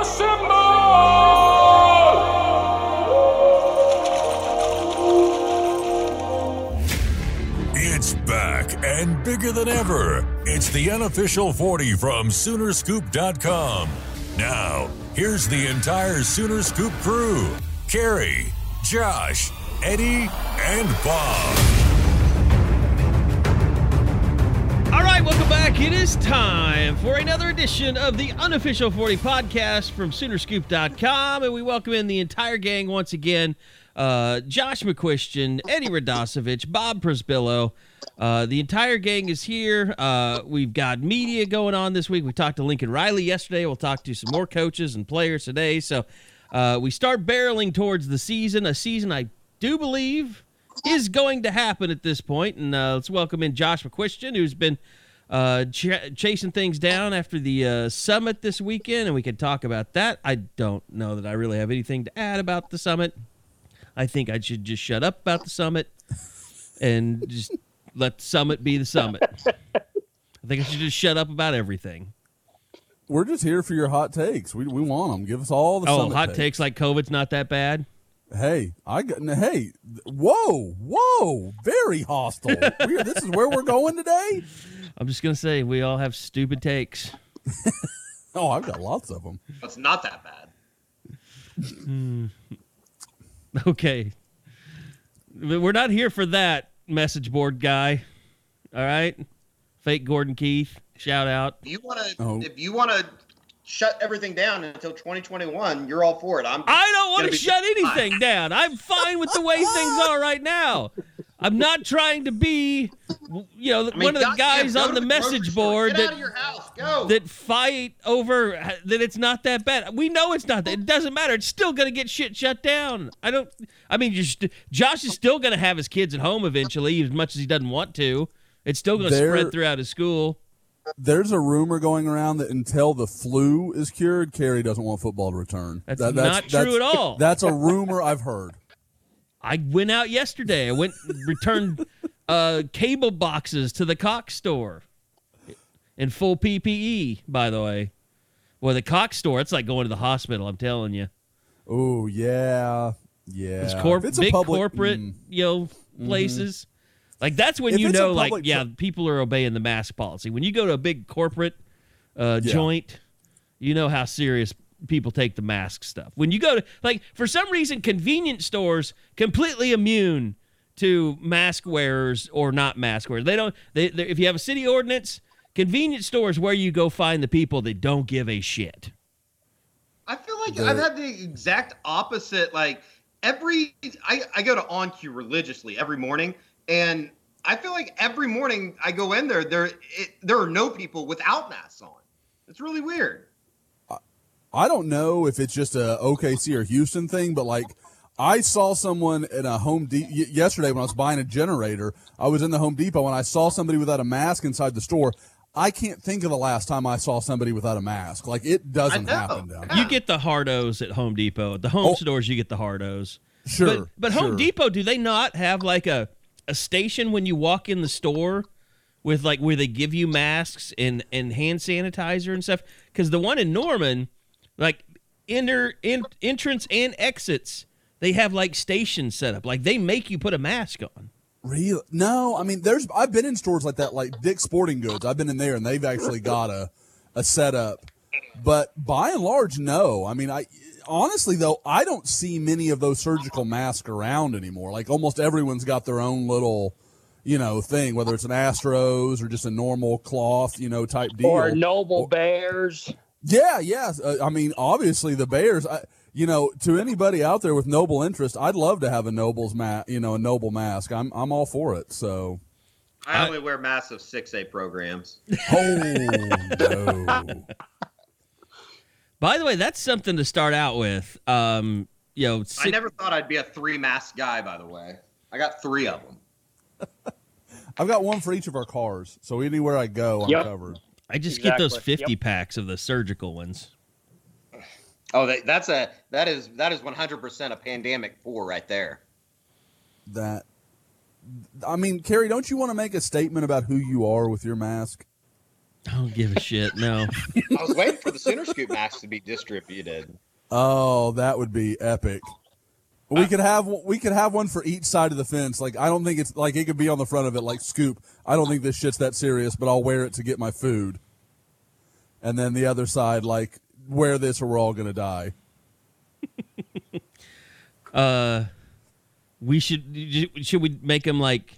Assemble! It's back and bigger than ever. It's the unofficial 40 from Soonerscoop.com. Now, here's the entire Sooner Scoop crew Carrie, Josh, Eddie, and Bob. It is time for another edition of the unofficial 40 podcast from Soonerscoop.com, and we welcome in the entire gang once again. Uh, Josh McCuistion, Eddie Radosevich, Bob Przybylo. Uh, the entire gang is here. Uh, we've got media going on this week. We talked to Lincoln Riley yesterday. We'll talk to some more coaches and players today. So uh, we start barreling towards the season, a season I do believe is going to happen at this point. And uh, let's welcome in Josh McCuistion, who's been uh, ch- chasing things down after the uh, summit this weekend, and we could talk about that. I don't know that I really have anything to add about the summit. I think I should just shut up about the summit and just let the summit be the summit. I think I should just shut up about everything. We're just here for your hot takes. We, we want them. Give us all the Oh, hot takes like COVID's not that bad. Hey, I got. Hey, whoa, whoa, very hostile. This is where we're going today. I'm just gonna say we all have stupid takes. Oh, I've got lots of them. It's not that bad. Hmm. Okay. But We're not here for that message board guy. All right? Fake Gordon Keith. Shout out. If you want to, Oh. if you want to shut everything down until 2021, you're all for it. I'm. I don't want gonna shut just fine. anything down. I'm fine with the way things are right now. I'm not trying to be, you know, I mean, one of the guys go on to the message board that of your house. Go. that fight over that it's not that bad. We know it's not that. It doesn't matter. It's still going to get shit shut down. I don't. I mean, you're st- Josh is still going to have his kids at home eventually, as much as he doesn't want to. It's still going to spread throughout his school. There's a rumor going around that until the flu is cured, Kerry doesn't want football to return. That's not true at all. That's a rumor I've heard. I went out yesterday. I went returned uh, cable boxes to the Cox store in full PPE. By the way, well, the Cox store it's like going to the hospital. I'm telling you, Oh yeah, yeah. it's corp- it's a big public- corporate mm. you know places. Like that's when If you know, like yeah, tr- people are obeying the mask policy. When you go to a big corporate uh, Yeah. joint, you know how serious people take the mask stuff. When you go to like for some reason, convenience stores completely immune to mask wearers or not mask wearers. They don't. They, they if you have a city ordinance, convenience stores where you go find the people that don't give a shit. I feel like The- I've had the exact opposite. Like every, I, I go to OnCue religiously every morning, and I feel like every morning I go in there, there it, there are no people without masks on. It's really weird. I don't know if it's just a OKC or Houston thing, but like I saw someone in a Home Depot yesterday when I was buying a generator. I was in the Home Depot and I saw somebody without a mask inside the store. I can't think of the last time I saw somebody without a mask. Like it doesn't happen down Yeah. You get the hard O's at Home Depot. At the home Oh. stores, you get the hard O's. Sure, But, but Home sure. Depot, do they not have like a, a station when you walk in the store with like where they give you masks and, and hand sanitizer and stuff? Because the one in Norman, like enter in, entrance and exits, they have like stations set up. Like they make you put a mask on. Real? No, I mean, there's. I've been in stores like that, like Dick's Sporting Goods. I've been in there, and they've actually got a a setup. But by and large, no. I mean, I honestly though, I don't see many of those surgical masks around anymore. Like almost everyone's got their own little, you know, thing, whether it's an Astros or just a normal cloth, you know, type deal. Or Noble Bears. Yeah, yeah. Uh, I mean, obviously the Bears. I, you know, to anybody out there with noble interest, I'd love to have a Noble's ma- you know, a Noble mask. I'm I'm all for it. So I only wear massive six A programs. Oh no! By the way, that's something to start out with. Um, you know, I never thought I'd be a three mask guy. By the way, I got three of them. I've got one for each of our cars, so anywhere I go, I'm Yep. covered. I just get those Exactly. fifty packs of the surgical ones. Oh, that, that's a that is that is one hundred percent a pandemic four right there. That, I mean, Carrie, don't you want to make a statement about who you are with your mask? I don't give a shit. No. I was waiting for the Sooner Scoop mask to be distributed. Oh, that would be epic. We could have we could have one for each side of the fence. Like I don't think it's like it could be on the front of it like Scoop. I don't think this shit's that serious, but I'll wear it to get my food. And then the other side like wear this or we're all gonna die. Uh, we should should we make them like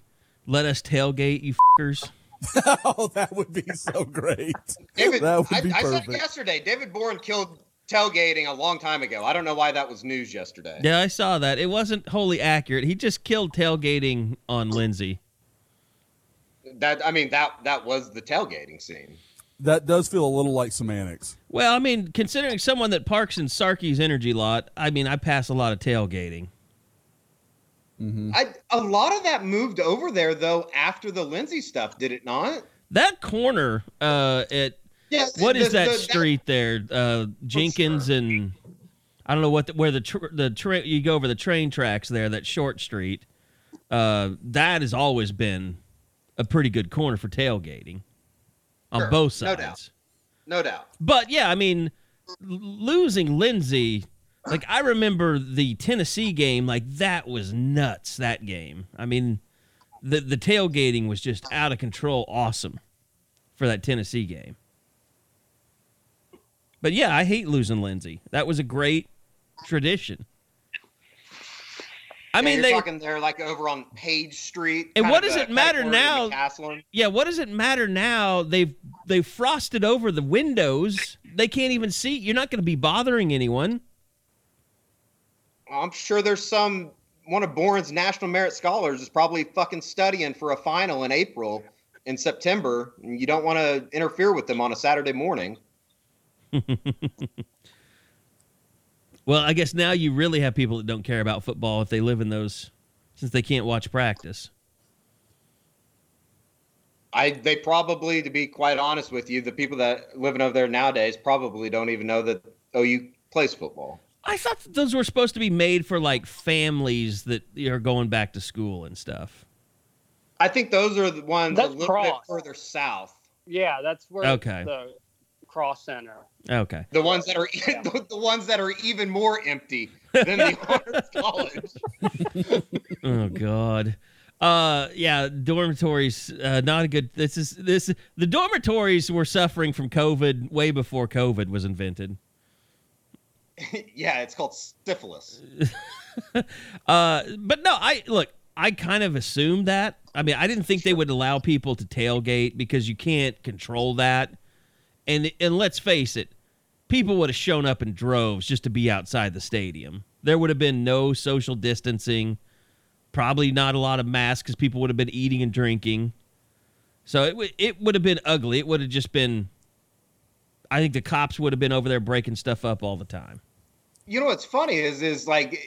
let us tailgate you fuckers? oh, that would be so great. David, That would I, be I said yesterday, David Boren killed tailgating a long time ago. I don't know why that was news yesterday. Yeah, I saw that. It wasn't wholly accurate. He just killed tailgating on Lindsey. That I mean that that was the tailgating scene. That does feel a little like semantics. Well, I mean, considering someone that parks in Sarkeys energy lot, I mean, I pass a lot of tailgating. Mm-hmm. I a lot of that moved over there though after the Lindsey stuff, did it not? That corner uh, at What is the- that the- street there? Uh, Jenkins and I don't know what the, where the tr- the train you go over the train tracks there. That short street. Uh, that has always been a pretty good corner for tailgating on Sure, both no sides. doubt. No doubt. But yeah, I mean, losing Lindsey, like I remember the Tennessee game, like that was nuts. That game. I mean, the the tailgating was just out of control. Awesome for that Tennessee game. But yeah, I hate losing Lindsey. That was a great tradition. I Yeah, mean, they talking there like over on Page Street. And what does it matter now? yeah. What does it matter now? They've they've frosted over the windows. They can't even see. You're not going to be bothering anyone. I'm sure there's some one of Boren's national merit scholars is probably fucking studying for a final in April in September. And you don't want to interfere with them on a Saturday morning. Well, I guess now you really have people that don't care about football if they live in those, since they can't watch practice. I they probably, to be quite honest with you, the people that living over there nowadays probably don't even know that OU plays football. I thought that those were supposed to be made for like families that are going back to school and stuff. I think those are the ones That's a little cross. bit further south. Yeah, that's where Okay. the cross center. Okay. The ones that are the, the ones that are even more empty than the honors college. Oh God. Uh yeah, dormitories uh not a good this is this the dormitories were suffering from COVID way before COVID was invented. yeah, it's called syphilis. Uh but no, I look, I kind of assumed that. I mean, I didn't think they would allow people to tailgate because you can't control that. And and let's face it, people would have shown up in droves just to be outside the stadium. There would have been no social distancing, probably not a lot of masks because people would have been eating and drinking. So it would it would have been ugly. It would have just been. I think the cops would have been over there breaking stuff up all the time. you know what's funny is is like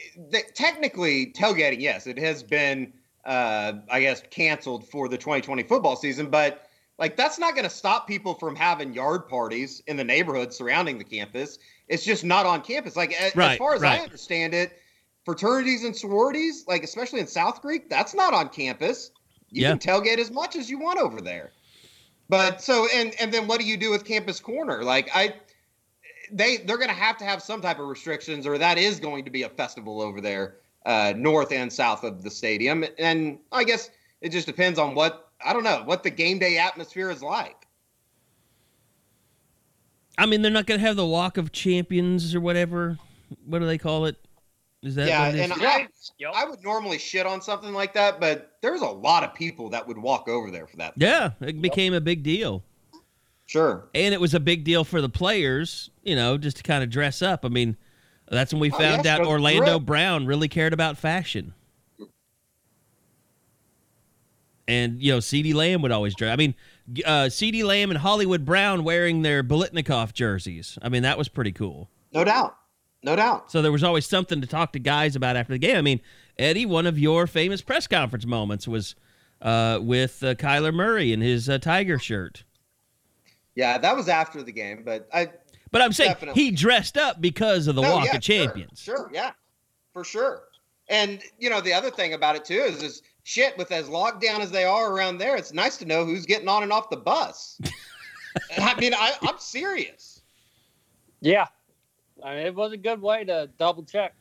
technically tailgating yes it has been uh i guess canceled for the 2020 football season but like that's not going to stop people from having yard parties in the neighborhood surrounding the campus it's just not on campus like a- as far as right. i understand it fraternities and sororities like especially in south creek that's not on campus you Yeah. can tailgate as much as you want over there but so and and then what do you do with campus corner like i they they're going to have to have some type of restrictions, or that is going to be a festival over there, uh, north and south of the stadium. And I guess it just depends on what I don't know what the game day atmosphere is like. I mean, they're not going to have the Walk of Champions or whatever. What do they call it? Is that yeah, what it is? and I, Yep. I would normally shit on something like that, but there's a lot of people that would walk over there for that. yeah, it became a big deal. Sure. and it was a big deal for the players, you know, just to kind of dress up. I mean, that's when we Oh, found yeah, out Orlando. Brown really cared about fashion. And you know, CeeDee Lamb would always dress. I mean, uh, CeeDee Lamb and Hollywood Brown wearing their Biletnikoff jerseys. I mean, that was pretty cool. No doubt. No doubt. So there was always something to talk to guys about after the game. I mean, Eddie, one of your famous press conference moments was uh, with uh, Kyler Murray in his uh, Tiger shirt. Yeah, that was after the game, but I. But I'm saying Definitely. he dressed up because of the No, Walk yeah, of Champions. Sure, sure, yeah, for sure. And you know, the other thing about it too is, is shit. With as locked down as they are around there, it's nice to know who's getting on and off the bus. I mean, I, I'm serious. Yeah. I mean, it was a good way to double check.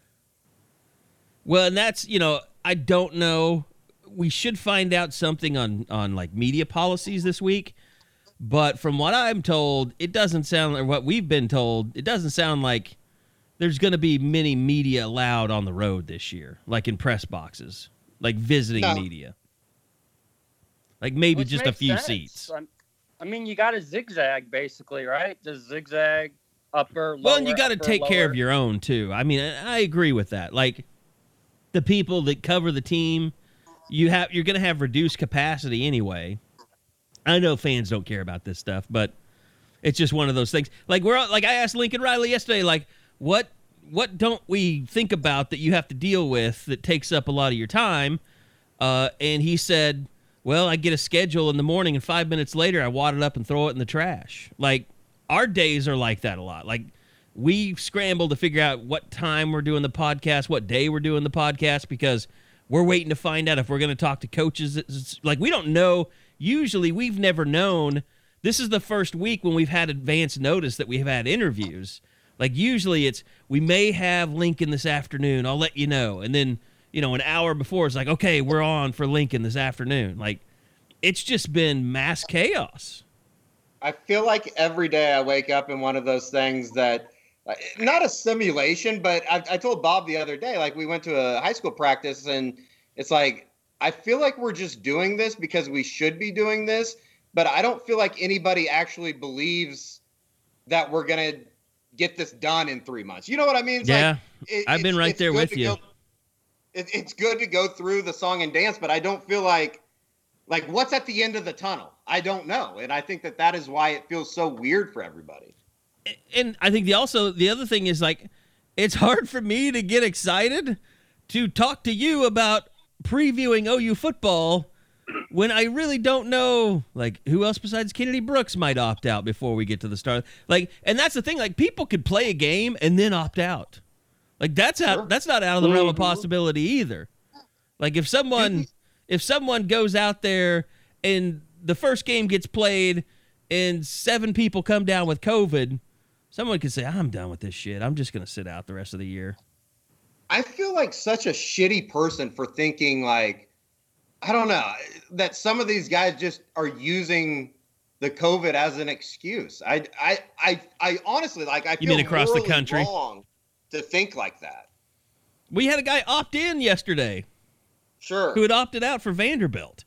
Well, and that's you know I don't know. We should find out something on on like media policies this week. But from what I'm told, it doesn't sound like what we've been told. It doesn't sound like there's going to be many media allowed on the road this year, like in press boxes, like visiting No. media. Like maybe Which just a few sense. seats. I'm- I mean, you got to zigzag basically, right? Just zigzag upper. Well, and you got to upper, take care of your own too. I mean, I I agree with that. Like the people that cover the team, you have you're going to have reduced capacity anyway. I know fans don't care about this stuff, but it's just one of those things. Like we're all- like I asked Lincoln Riley yesterday, like what what don't we think about that you have to deal with that takes up a lot of your time? Uh, and he said, "Well, I get a schedule in the morning, and five minutes later, I wad it up and throw it in the trash." Like our days are like that a lot. Like we scramble to figure out what time we're doing the podcast, what day we're doing the podcast, because we're waiting to find out if we're going to talk to coaches. It's- Like we don't know. Usually, we've never known. This is the first week when we've had advance notice that we've had interviews. Like usually, it's we may have Lincoln this afternoon. I'll let you know, and then you know an hour before it's like, okay, we're on for Lincoln this afternoon. Like it's just been mass chaos. I feel like every day I wake up in one of those things that, not a simulation, but I, I told Bob the other day, like we went to a high school practice and it's like, I feel like we're just doing this because we should be doing this, but I don't feel like anybody actually believes that we're going to get this done in three months. You know what I mean? It's Yeah, like, it- I've been right there with you. go- it, it's good to go through the song and dance, but I don't feel like like what's at the end of the tunnel i don't know and i think that that is why it feels so weird for everybody and I think the also the other thing is like it's hard for me to get excited to talk to you about previewing OU football when I really don't know like who else besides Kennedy Brooks might opt out before we get to the start. Like and that's the thing like people could play a game and then opt out. Like that's out Sure. that's not out of the realm of Mhm. possibility either. Like if someone if someone goes out there and the first game gets played and seven people come down with COVID, someone could say, I'm done with this shit. I'm just going to sit out the rest of the year. i feel like such a shitty person for thinking like i don't know that some of these guys just are using the covid as an excuse i i i, I honestly like i You feel mean across the country? wrong to think like that We had a guy opt in yesterday sure who had opted out for Vanderbilt.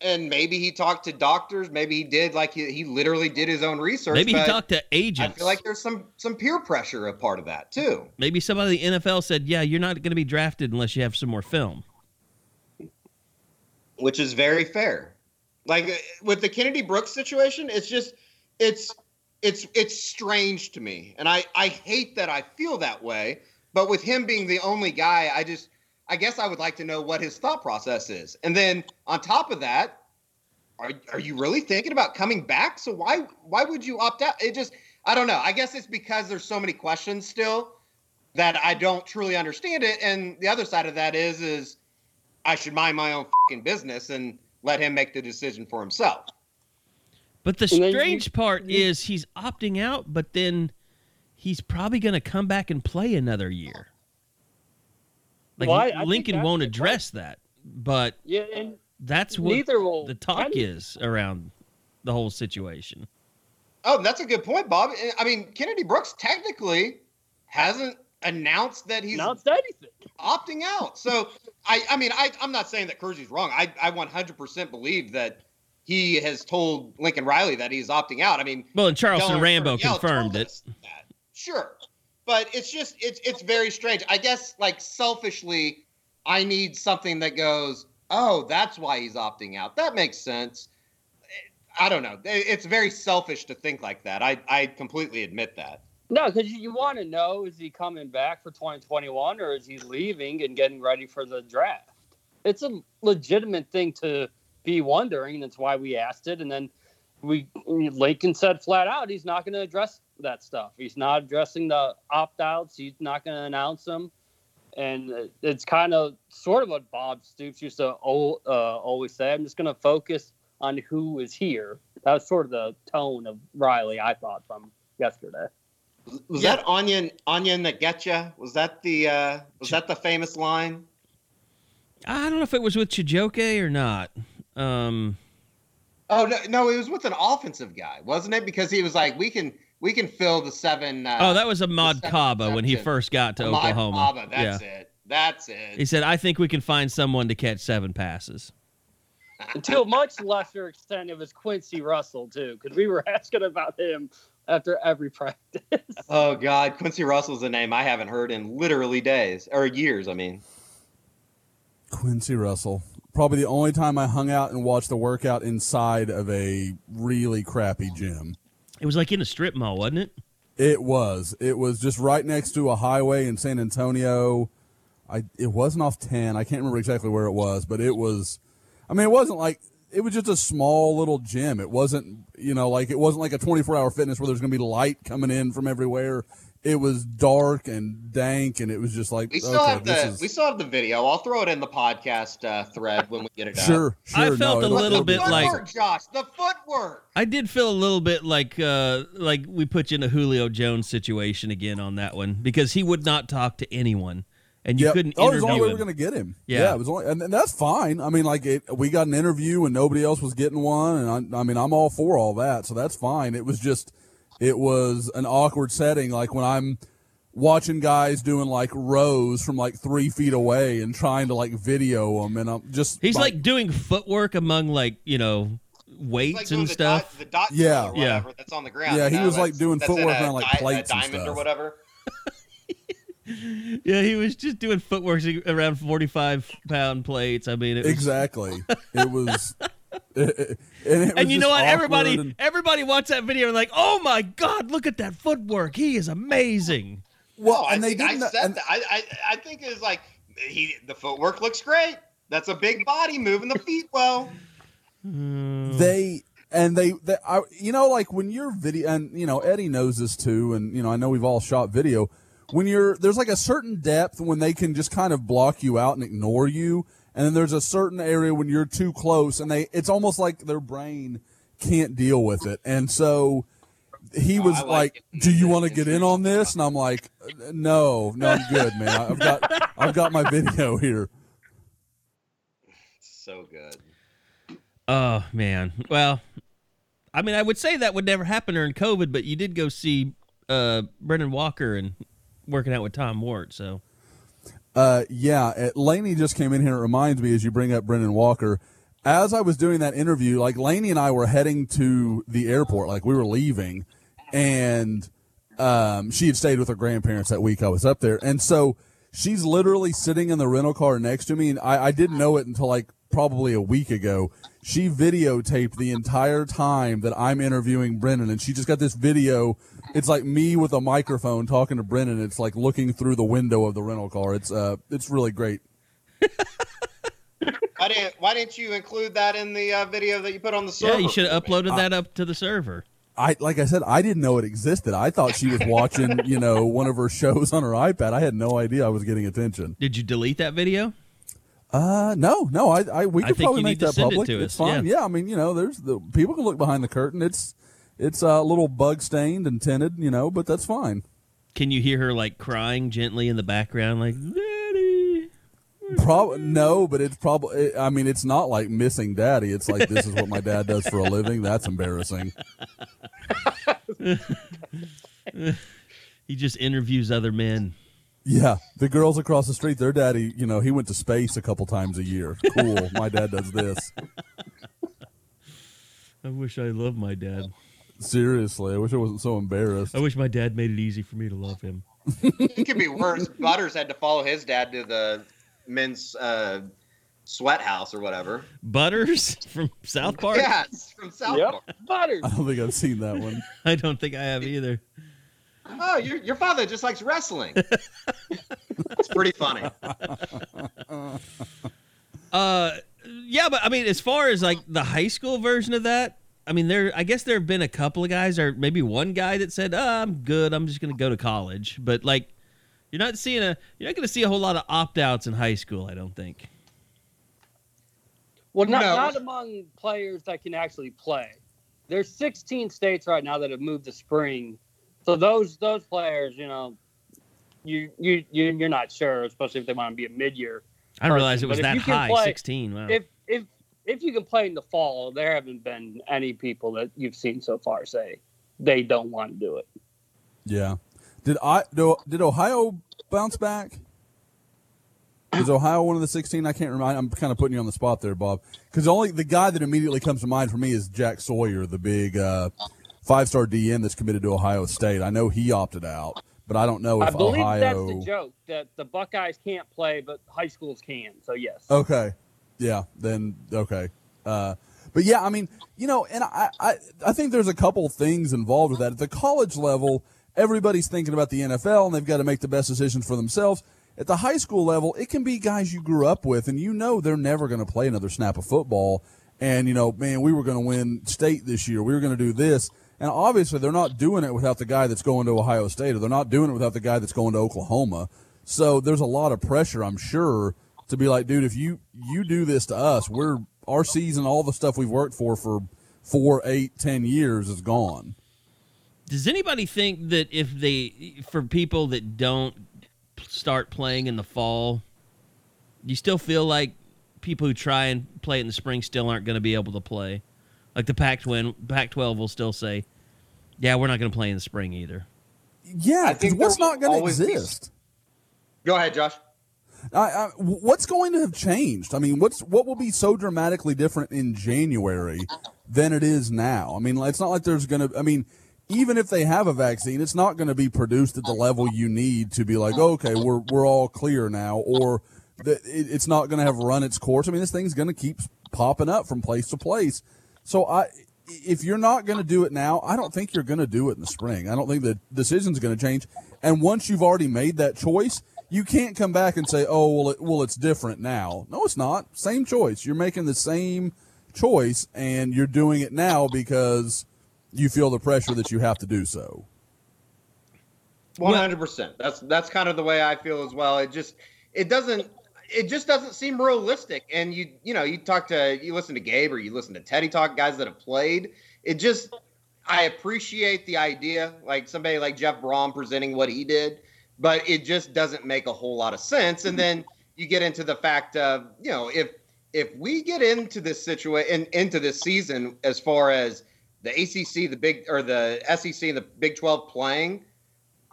and maybe he talked to doctors maybe he did like he, he literally did his own research Maybe he talked to agents. i feel like there's some some peer pressure a part of that too Maybe somebody in the NFL said, Yeah, you're not going to be drafted unless you have some more film. Which is very fair. Like with the Kennedy Brooks situation, it's just it's it's it's strange to me, and I I hate that I feel that way. But with him being the only guy, I just I guess I would like to know what his thought process is. And then on top of that, are are you really thinking about coming back? So why why would you opt out? It just I don't know. I guess it's because there's so many questions still that I don't truly understand it. And the other side of that is is I should mind my own fucking business and let him make the decision for himself. But the And you- strange part you- is he's opting out, but then he's probably going to come back and play another year. Like Well, I- I Lincoln won't address that, but Yeah, and that's what neither will the talk Kenny. is around the whole situation. Oh, that's a good point, Bob. I mean, Kennedy Brooks technically hasn't announced that he's announced anything. Opting out. So I, I mean, I, I'm not saying that Kersey's wrong. I, I 100% believe that he has told Lincoln Riley that he's opting out. I mean, Well, and Charleston Rambo confirmed it. that. Sure, but it's just it's it's very strange. I guess like selfishly, I need something that goes. Oh, that's why he's opting out. That makes sense. I don't know. It's very selfish to think like that. I I completely admit that. No, because you, want to know is he coming back for 2021 or is he leaving and getting ready for the draft? It's a legitimate thing to be wondering. That's why we asked it. And then we Lincoln said flat out he's not going to address that stuff. He's not addressing the opt outs. He's not going to announce them. And it's kind of sort of what Bob Stoops used to uh, always say. I'm just going to focus on who is here. That was sort of the tone of Riley, I thought, from yesterday. Was yeah. that onion onion that get you? Was that the uh, was that the famous line? I don't know if it was with Chijoke or not. Um, oh no, no, it was with an offensive guy, wasn't it? Because he was like, "We can, we can fill the seven. Uh, oh, that was Ahmad Kaba when he first got to Ahmad Oklahoma. Kaba, that's yeah. it. That's it. He said, "I think we can find someone to catch seven passes." to a much lesser extent, it was Quincy Russell too, because we were asking about him after every practice. oh God, Quincy Russell's a name I haven't heard in literally days or years. I mean, Quincy Russell. Probably the only time I hung out and watched the workout inside of a really crappy gym. It was like in a strip mall, wasn't it? It was. It was just right next to a highway in San Antonio. I it wasn't off ten. I can't remember exactly where it was, but it was. I mean, it wasn't like it was just a small little gym. It wasn't, you know, like it wasn't like a 24 hour fitness where there's going to be light coming in from everywhere. It was dark and dank, and it was just like we still okay, have the is... we still have the video. I'll throw it in the podcast uh, thread when we get it sure, out. Sure, I felt no, a little the bit footwork, like Josh, the footwork. I did feel a little bit like uh, like we put you in a Julio Jones situation again on that one because he would not talk to anyone and you yep. couldn't oh, interview it was only way we were going to get him. Yeah. yeah, it was only, and, and that's fine. I mean, like it, we got an interview and nobody else was getting one, and I, I mean, I'm all for all that, so that's fine. It was just, it was an awkward setting, like when I'm watching guys doing like rows from like three feet away and trying to like video them, and I'm just he's like, like doing footwork among like you know weights like and the stuff. Dot, the dot yeah, yeah, that's on the ground. Yeah, he know, was like doing footwork around like di- plates a diamond and stuff. or whatever. yeah, he was just doing footwork around 45 pound plates. I mean, it was... exactly. it was. It, and, it and you know what? Everybody, and... everybody watched that video and like, oh my god, look at that footwork. He is amazing. Well, no, and they didn't. I said and... that. I, I, I think it's like he the footwork looks great. That's a big body moving the feet well. Hmm. They and they, they I, you know, like when you're video, and you know Eddie knows this too, and you know I know we've all shot video when you're there's like a certain depth when they can just kind of block you out and ignore you. And then there's a certain area when you're too close and they it's almost like their brain can't deal with it. And so he was oh, like, like do you want to get in on this? And i'm like no no i'm good man. I've got i've got my video here. So good. Oh man. Well i mean i would say that would never happen during covid but you did go see uh brendan walker and working out with Tom Ward. So, uh, yeah, Laney just came in here. It reminds me as you bring up Brendan Walker. As I was doing that interview, like Laney and I were heading to the airport, like we were leaving, and um, she had stayed with her grandparents that week I was up there, and so she's literally sitting in the rental car next to me, and I, I didn't know it until like probably a week ago. She videotaped the entire time that I'm interviewing Brennan, and she just got this video it's like me with a microphone talking to Brennan. It's like looking through the window of the rental car. It's uh, it's really great. why didn't Why didn't you include that in the uh, video that you put on the server? Yeah, you should have uploaded that up to the server. I like I said, I didn't know it existed. I thought she was watching, you know, one of her shows on her iPad. I had no idea I was getting attention. Did you delete that video? Uh, no, no. I, I we could probably make that public. It it's fine. Yeah. yeah. I mean, you know, there's the people can look behind the curtain. It's it's a little bug stained and tinted, you know, but that's fine. Can you hear her like crying gently in the background, like "Daddy"? Probably no, but it's probably. I mean, it's not like missing daddy. It's like this is what my dad does for a living. That's embarrassing. he just interviews other men. Yeah, the girls across the street, their daddy, you know, he went to space a couple times a year. Cool. my dad does this. I wish I loved my dad. Seriously, I wish I wasn't so embarrassed. I wish my dad made it easy for me to love him. it could be worse. Butters had to follow his dad to the men's uh, Sweat House or whatever. Butters from South Park. Yeah, from South Yep. Park. Butters. I don't think I've seen that one. I don't think I have either. Oh, your your father just likes wrestling. it's pretty funny. Uh, yeah, but I mean, as far as like the high school version of that, I mean, there. I guess there have been a couple of guys, or maybe one guy that said, oh, "I'm good. I'm just going to go to college." But like, you're not seeing a. You're not going to see a whole lot of opt outs in high school. I don't think. Well, not, No. not among players that can actually play. There's 16 states right now that have moved to spring, so those those players, you know, you you you you're not sure, especially if they want to be a mid year. I didn't realize it was if that high. play- Sixteen. Wow. If if if you can play in the fall, there haven't been any people that you've seen so far say they don't want to do it. Yeah. Did I do, did Ohio bounce back? Is Ohio one of the 16? I can't remember. I'm kind of putting you on the spot there, Bob. Because only the guy that immediately comes to mind for me is Jack Sawyer, the big uh, five star DN that's committed to Ohio State. I know he opted out, but I don't know if I believe Ohio. that's the joke that the Buckeyes can't play, but high schools can. So yes. Okay. Yeah. Then okay. Uh, but yeah, I mean, you know, and I, I, I think there's a couple things involved with that. At the college level, everybody's thinking about the NFL and they've got to make the best decisions for themselves. At the high school level, it can be guys you grew up with, and you know they're never going to play another snap of football. And you know, man, we were going to win state this year. We were going to do this, and obviously they're not doing it without the guy that's going to Ohio State, or they're not doing it without the guy that's going to Oklahoma. So there's a lot of pressure, I'm sure, to be like, dude, if you you do this to us, we're our season, all the stuff we've worked for for four, eight, ten years is gone. Does anybody think that if they, for people that don't start playing in the fall, you still feel like people who try and play in the spring still aren't going to be able to play? Like the Pac-12, Pac-12 will still say, "Yeah, we're not going to play in the spring either." Yeah, I 'cause think what's not going to always be- exist? Go ahead, Josh. I, I, what's going to have changed? I mean, what's what will be so dramatically different in January than it is now? I mean, it's not like there's going to. I mean, even if they have a vaccine, it's not going to be produced at the level you need to be like, okay, we're we're all clear now, or the, it, it's not going to have run its course. I mean, this thing's going to keep popping up from place to place. So I. If you're not going to do it now, I don't think you're going to do it in the spring. I don't think the decision's going to change. And once you've already made that choice, you can't come back and say, "Oh, well, it, well, it's different now." No, it's not. Same choice. You're making the same choice, and you're doing it now because you feel the pressure that you have to do so. One hundred percent. That's that's kind of the way I feel as well. It just it doesn't it just doesn't seem realistic. And you you know you talk to you listen to Gabe or you listen to Teddy talk guys that have played. It just I appreciate the idea like somebody like Jeff Brohm presenting what he did, but it just doesn't make a whole lot of sense. And then you get into the fact of you know if if we get into this situation into this season as far as the ACC, the big or the SEC and the Big 12 playing,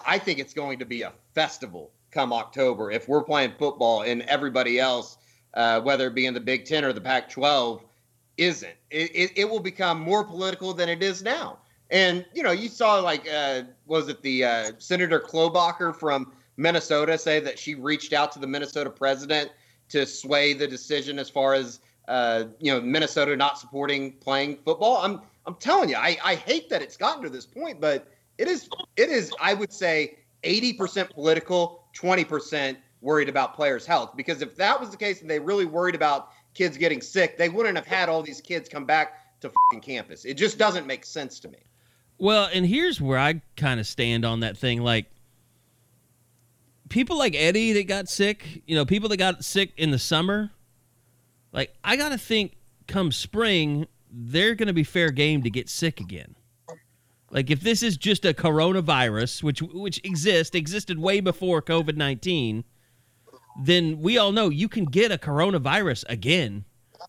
I think it's going to be a festival come October if we're playing football and everybody else, uh, whether it be in the Big Ten or the Pac 12, isn't. It, it, it will become more political than it is now. And, you know, you saw like, uh, was it the uh, Senator Klobuchar from Minnesota say that she reached out to the Minnesota president to sway the decision as far as, uh, you know, Minnesota not supporting playing football? I'm, I'm telling you, I, I hate that it's gotten to this point, but it is it is I would say 80% political, 20% worried about players' health. Because if that was the case and they really worried about kids getting sick, they wouldn't have had all these kids come back to campus. It just doesn't make sense to me. Well, and here's where I kind of stand on that thing. Like people like Eddie that got sick, you know, people that got sick in the summer. Like I got to think, come spring, they're going to be fair game to get sick again. Like if this is just a coronavirus, which which exists, existed way before COVID nineteen, then we all know you can get a coronavirus again.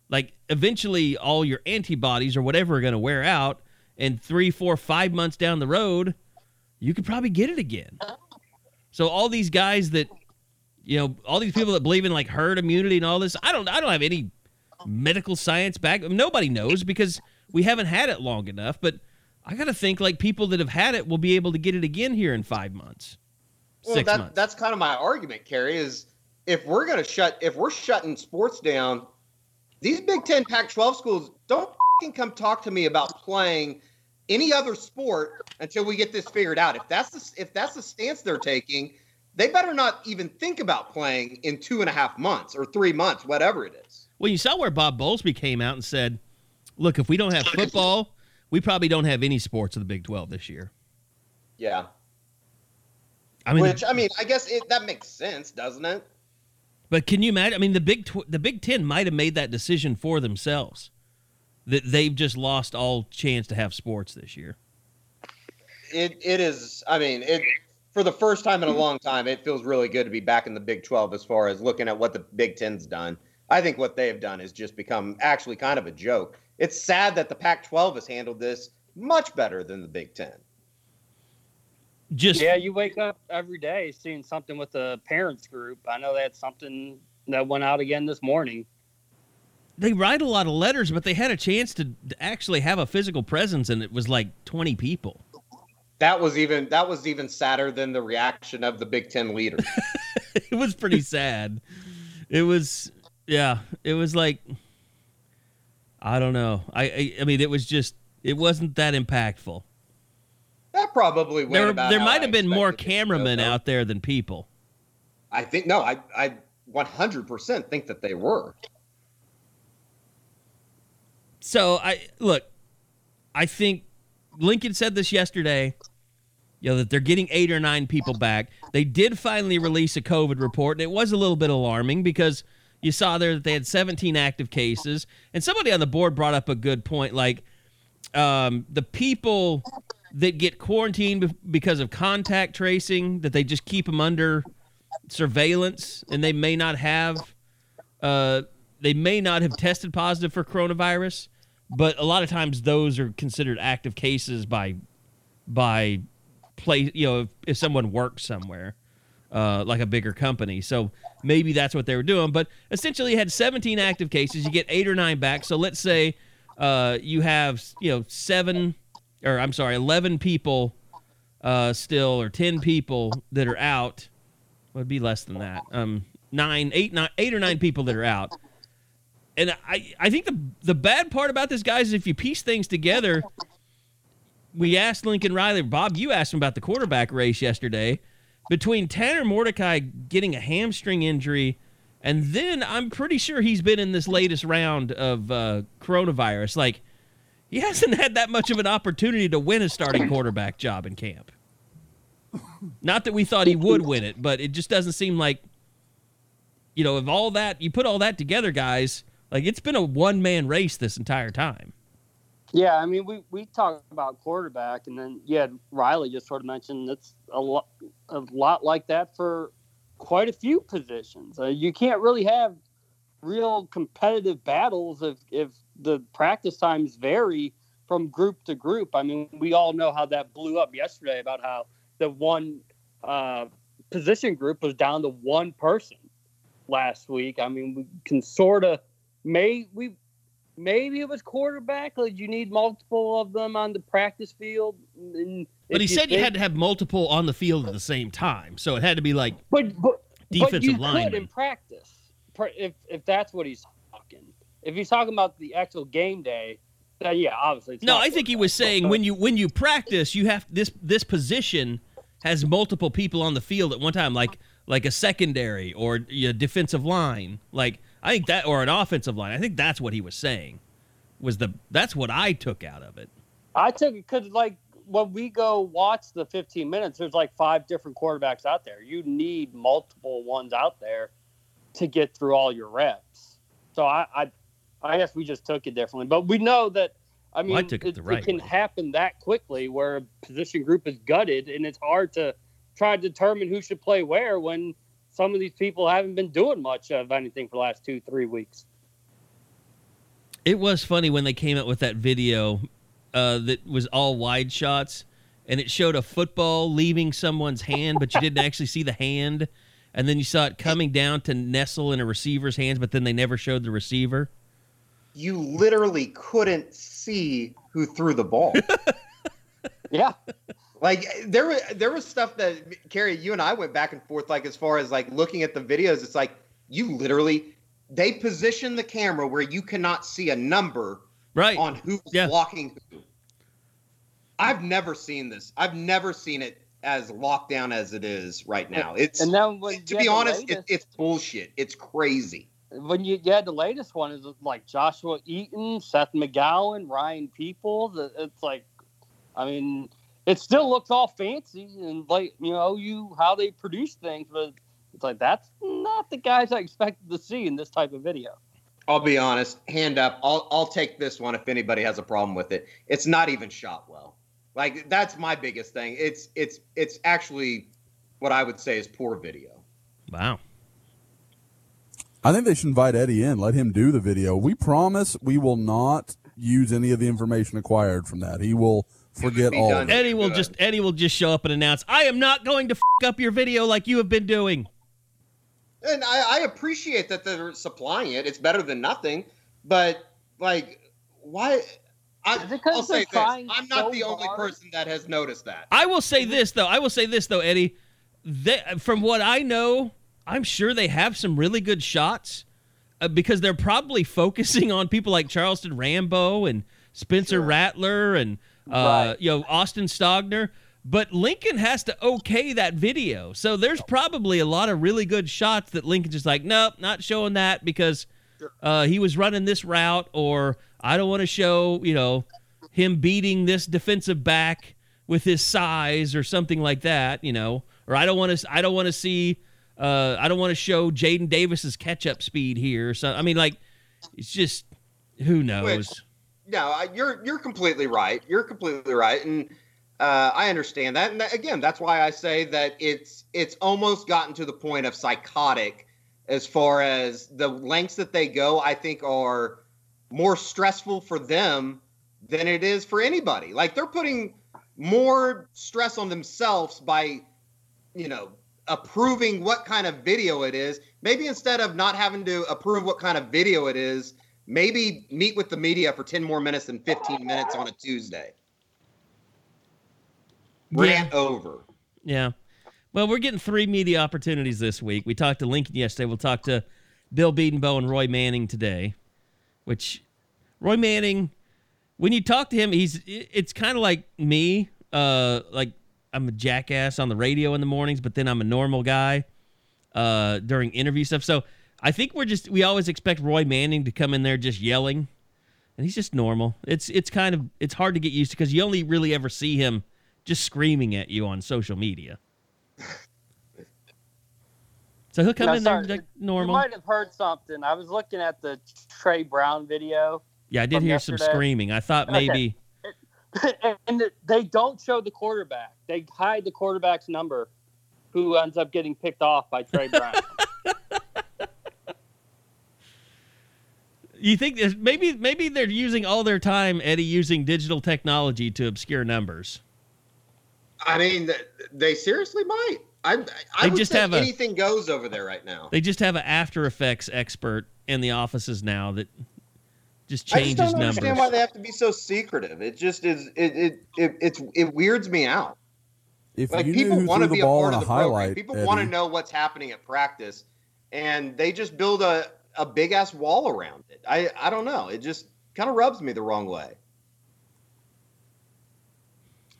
Like eventually, all your antibodies or whatever are going to wear out, and three, four, five months down the road, you could probably get it again. So all these guys that, you know, all these people that believe in like herd immunity and all this, I don't, I don't have any medical science back. Nobody knows because we haven't had it long enough. But I got to think like people that have had it will be able to get it again here in five months, Well, six that, months. that's kind of my argument, Kerry, is if we're gonna shut if we're shutting sports down these Big Ten, Pac-12 schools don't come talk to me about playing any other sport until we get this figured out. If that's the if that's the stance they're taking, they better not even think about playing in two and a half months or three months, whatever it is. Well, you saw where Bob Bowlesby came out and said, "Look, if we don't have football, we probably don't have any sports in the Big 12 this year." Yeah. I mean, Which I mean, I guess it, that makes sense, doesn't it? But can you imagine? I mean, the Big Tw- the Big Ten might have made that decision for themselves that they've just lost all chance to have sports this year. It it is. I mean, it for the first time in a long time, it feels really good to be back in the Big 12 as far as looking at what the Big Ten's done. I think what they have done has just become actually kind of a joke. It's sad that the Pac 12 has handled this much better than the Big Ten. Just Yeah, you wake up every day seeing something with the parents group. I know they had something that went out again this morning. they write a lot of letters, but they had a chance to to actually have a physical presence, and it was like 20 people. That was even that was even sadder than the reaction of the Big Ten leaders. it was pretty sad. It was, yeah, it was like, I don't know. I, I, I mean, it was just, it wasn't that impactful. that probably went There, about there might have been more cameramen out there than people. I think no, I I 100% think that they were. So I look, I think Lincoln said this yesterday. You know that they're getting eight or nine people back. They did finally release a COVID report, and it was a little bit alarming because you saw there that they had 17 active cases, and somebody on the board brought up a good point. Like um, the people that get quarantined because of contact tracing, that they just keep them under surveillance, and they may not have uh, they may not have tested positive for coronavirus, but a lot of times those are considered active cases by by place. You know, if, if someone works somewhere, uh, like a bigger company, so maybe that's what they were doing. But essentially, you had 17 active cases. You get eight or nine back. So let's say uh, you have you know seven, or I'm sorry, 11 people uh, still, or 10 people that are out. Would be less than that. Um, nine, eight, nine, eight or nine people that are out. And I, I think the the bad part about this, guys, is if you piece things together, we asked Lincoln Riley, Bob, you asked him about the quarterback race yesterday. Between Tanner Mordecai getting a hamstring injury, and then I'm pretty sure he's been in this latest round of uh, coronavirus. Like, he hasn't had that much of an opportunity to win a starting quarterback job in camp. Not that we thought he would win it, but it just doesn't seem like, you know, if all that, you put all that together, guys, like it's been a one man race this entire time. Yeah, I mean, we, we talk about quarterback, and then yeah, Riley just sort of mentioned it's a lot a lot like that for quite a few positions. Uh, you can't really have real competitive battles if if the practice times vary from group to group. I mean, we all know how that blew up yesterday about how the one uh, position group was down to one person last week. I mean, we can sort of may we maybe it was quarterback. Like you need multiple of them on the practice field. And But he if said you had to have multiple on the field at the same time. So it had to be like, but, but defensive but you lineman. could in practice if if that's what he's talking. If he's talking about the actual game day, then yeah, obviously. No, I think he was saying when you when you practice, you have this this position has multiple people on the field at one time, like like a secondary or a defensive line. Like I think that or an offensive line. I think that's what he was saying. Was the that's what I took out of it. I took it because like when we go watch the 15 minutes, there's like five different quarterbacks out there. You need multiple ones out there to get through all your reps. So I, I, I guess we just took it differently, but we know that. I mean, Well, I it the right can way. happen that quickly where a position group is gutted, and it's hard to try to determine who should play where when some of these people haven't been doing much of anything for the last two, three weeks. It was funny when they came out with that video uh, that was all wide shots, and it showed a football leaving someone's hand, but you didn't actually see the hand, and then you saw it coming down to nestle in a receiver's hands, but then they never showed the receiver. You literally couldn't see who threw the ball. Yeah, like there was there was stuff that Carrie, you and I went back and forth like as far as like looking at the videos. It's like you literally they position the camera where you cannot see a number Right. on who's Yeah. blocking who. I've never seen this. I've never seen it as locked down as it is right now. It's And then when to you be had the honest, it, it's bullshit. It's crazy. when you, you had the latest one is like Joshua Eaton, Seth McGowan, Ryan Peoples. It's like, I mean, it still looks all fancy and like you know you how they produce things, but it's like that's not the guys I expected to see in this type of video. I'll be honest, hand up. I'll I'll take this one if anybody has a problem with it. It's not even shot well. Like that's my biggest thing. It's it's it's actually what I would say is poor video. Wow. I think they should invite Eddie in, let him do the video. We promise we will not use any of the information acquired from that. He will forget all done. Eddie will Good. just Eddie will just show up and announce, "I am not going to f- up your video like you have been doing." And I, I appreciate that they're supplying it. It's better than nothing. But like, why? I, Is it 'cause I'll they're say this: trying I'm not so the only hard? person that has noticed that. I will say this though. I will say this though, Eddie. They, from what I know, I'm sure they have some really good shots uh, because they're probably focusing on people like Charleston Rambo and Spencer Rattler and Right. you know Austin Stogner. But Lincoln has to okay that video, so there's probably a lot of really good shots that Lincoln's just like, nope, not showing that because uh, he was running this route, or I don't want to show, you know, him beating this defensive back with his size or something like that, you know, or I don't want to, I don't want to see, uh, I don't want to show Jaden Davis's catch up speed here. So I mean, like, it's just who knows. No, you're you're completely right. You're completely right, and uh, I understand that. And that, again, that's why I say that it's it's almost gotten to the point of psychotic, as far as the lengths that they go. I think are more stressful for them than it is for anybody. Like they're putting more stress on themselves by, you know, approving what kind of video it is. Maybe instead of not having to approve what kind of video it is, maybe meet with the media for 10 more minutes than 15 minutes on a Tuesday. Rant over. Yeah. Well, we're getting three media opportunities this week. We talked to Lincoln yesterday. We'll talk to Bill Bedenbaugh and Roy Manning today, which Roy Manning, when you talk to him, he's it's kind of like me. Uh, like I'm a jackass on the radio in the mornings, but then I'm a normal guy uh, during interview stuff. So I think we're just we always expect Roy Manning to come in there just yelling, and he's just normal. It's it's kind of it's hard to get used to because you only really ever see him just screaming at you on social media. So he'll come Now, in there sorry, like You might have heard something. I was looking at the Trey Brown video, Yeah, I did hear some screaming. I thought Okay. maybe and they don't show the quarterback. They hide the quarterback's number, who ends up getting picked off by Trey Brown. you think there's- maybe maybe they're using all their time, Eddie, using digital technology to obscure numbers. I mean, they seriously might. I, I They would just say have a- anything goes over there right now. They just have an After Effects expert in the offices now that just changes I just don't numbers. understand why they have to be so secretive. It just is. It it, it it's it weirds me out. If Like you people want to be the a part in of a the program. People want to know what's happening at practice, and they just build a a big ass wall around it. I I don't know. It just kind of rubs me the wrong way.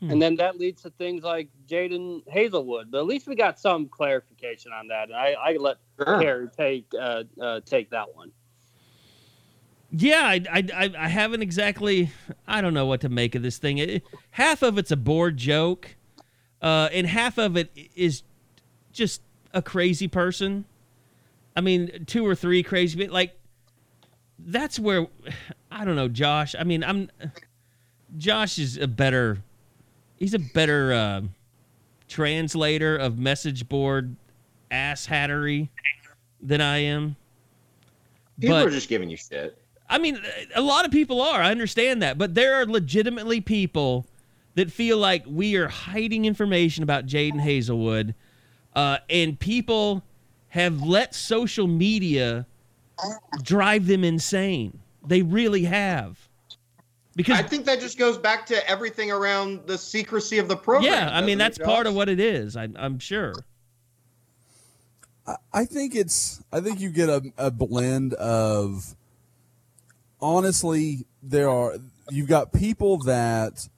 and then that leads to things like Jadon Haselwood. But at least we got some clarification on that. And I, I let Sure. Carrie take uh, uh, take that one. Yeah, I, I, I, I haven't exactly. I don't know what to make of this thing. It, half of it's a bored joke, uh, and half of it is just a crazy person. I mean, two or three crazy, but like that's where I don't know, Josh. I mean, I'm Josh is a better. He's a better uh, translator of message board ass hattery than I am. People But- are just giving you shit. I mean, a lot of people are. I understand that, but there are legitimately people that feel like we are hiding information about Jadon Haselwood, uh, and people have let social media drive them insane. They really have. Because I think that just goes back to everything around the secrecy of the program. yeah, I mean that's part of what it is. I, I'm sure. I, I think it's. I think you get a, a blend of. Honestly, there are. You've got people that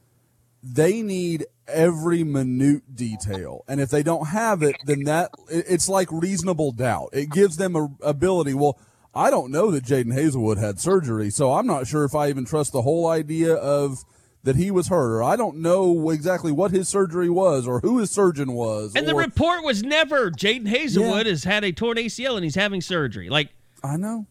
they need every minute detail, and if they don't have it, then that it's like reasonable doubt. It gives them a ability. Well, I don't know that Jadon Haselwood had surgery, so I'm not sure if I even trust the whole idea of that he was hurt, or I don't know exactly what his surgery was, or who his surgeon was. And the report was never Jadon Haselwood has had a torn ACL and he's having surgery. Like, I know,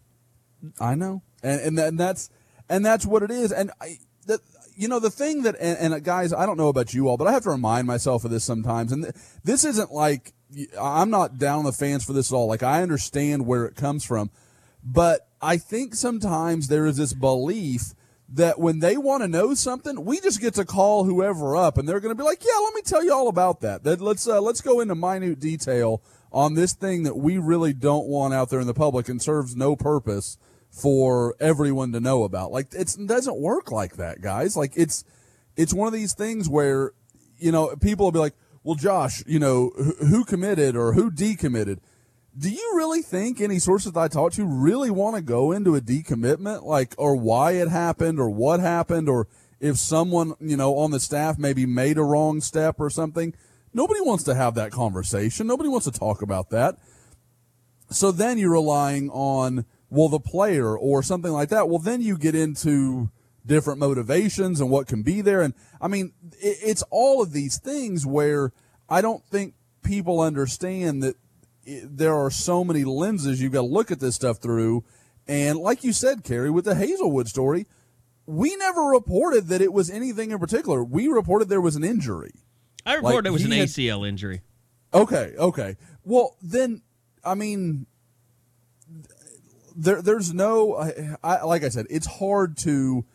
I know, and and, that, and that's and that's what it is. And I, that you know, the thing that and, and uh, guys, I don't know about you all, but I have to remind myself of this sometimes. And th- this isn't like I'm not down on the fans for this at all. Like I understand where it comes from, but I think sometimes there is this belief that when they want to know something, we just get to call whoever up, and they're going to be like, "Yeah, let me tell you all about that. That let's uh, let's go into minute detail on this thing that we really don't want out there in the public and serves no purpose for everyone to know about." Like it doesn't work like that, guys. Like it's it's one of these things where you know people will be like, "Well, Josh, you know who, who committed or who decommitted." Do you really think any sources that I talked to really want to go into a decommitment, like, or why it happened, or what happened, or if someone, you know, on the staff maybe made a wrong step or something? Nobody wants to have that conversation. Nobody wants to talk about that. So then you're relying on, well, the player or something like that. Well, then you get into different motivations and what can be there. And I mean, it, it's all of these things where I don't think people understand that it, there are so many lenses you've got to look at this stuff through. And like you said, Carrie, with the Haselwood story, we never reported that it was anything in particular. We reported there was an injury. I reported Like, it was an had- ACL injury. Okay, okay. Well, then, I mean, there, there's no, I, I, like I said, it's hard to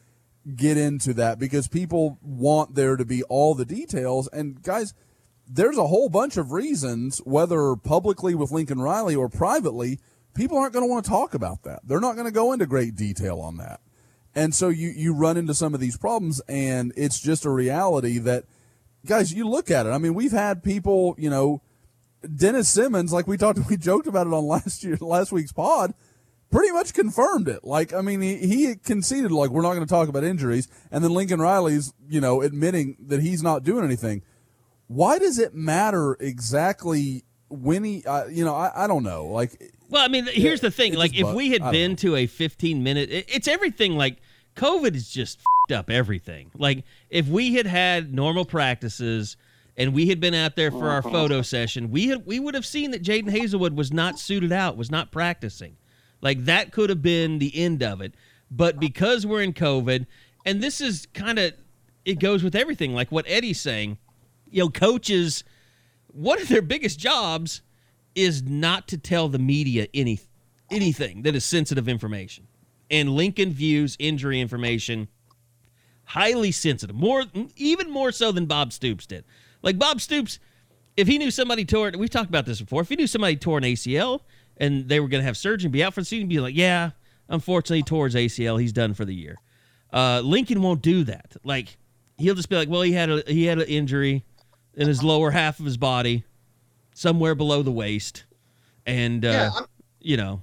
get into that because people want there to be all the details. And guys, there's a whole bunch of reasons, whether publicly with Lincoln Riley or privately, people aren't going to want to talk about that. They're not going to go into great detail on that. And so you, you run into some of these problems, and it's just a reality that, guys, you look at it. I mean, we've had people, you know, Dennis Simmons, like we talked, we joked about it on last year, last week's pod, pretty much confirmed it. Like, I mean, he, he conceded, like, we're not going to talk about injuries. And then Lincoln Riley's, you know, admitting that he's not doing anything. Why does it matter exactly when he, uh, you know, I, I don't know. Like, Well, I mean, here's the thing. Like, if bu- we had been know. to a 15 minute, it- it's everything. Like, COVID has just fed up everything. Like, if we had had normal practices and we had been out there for our photo session, we had we would have seen that Jadon Haselwood was not suited out, was not practicing. Like, that could have been the end of it. But because we're in COVID, and this is kind of, it goes with everything. Like what Eddie's saying, you know, coaches, one of their biggest jobs is not to tell the media any anything that is sensitive information. And Lincoln views injury information highly sensitive, more even more so than Bob Stoops did. Like Bob Stoops, if he knew somebody tore we've talked about this before. If he knew somebody tore an ACL and they were going to have surgery be out for the season, be like, "Yeah, unfortunately, towards ACL. He's done for the year." Uh, Lincoln won't do that. Like he'll just be like, "Well, he had a he had an injury in his lower half of his body, somewhere below the waist, and uh, Yeah, you know,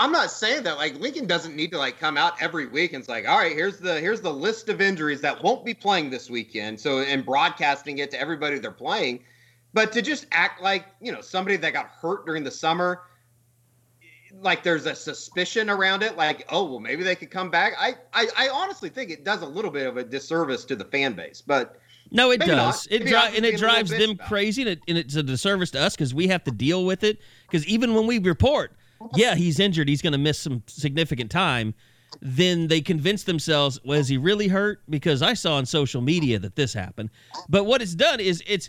I'm not saying that like Lincoln doesn't need to like come out every week and it's like, all right, here's the here's the list of injuries that won't be playing this weekend. So and broadcasting it to everybody they're playing, but to just act like you know somebody that got hurt during the summer, like there's a suspicion around it, like oh well maybe they could come back. I I, I honestly think it does a little bit of a disservice to the fan base, but No, it does. not. It dri- and it being a little drives them crazy, and, it, and it's a disservice to us because we have to deal with it. Because even when we report, yeah, he's injured, he's going to miss some significant time. Then they convince themselves, well, he really hurt? Because I saw on social media that this happened. But what it's done is it's,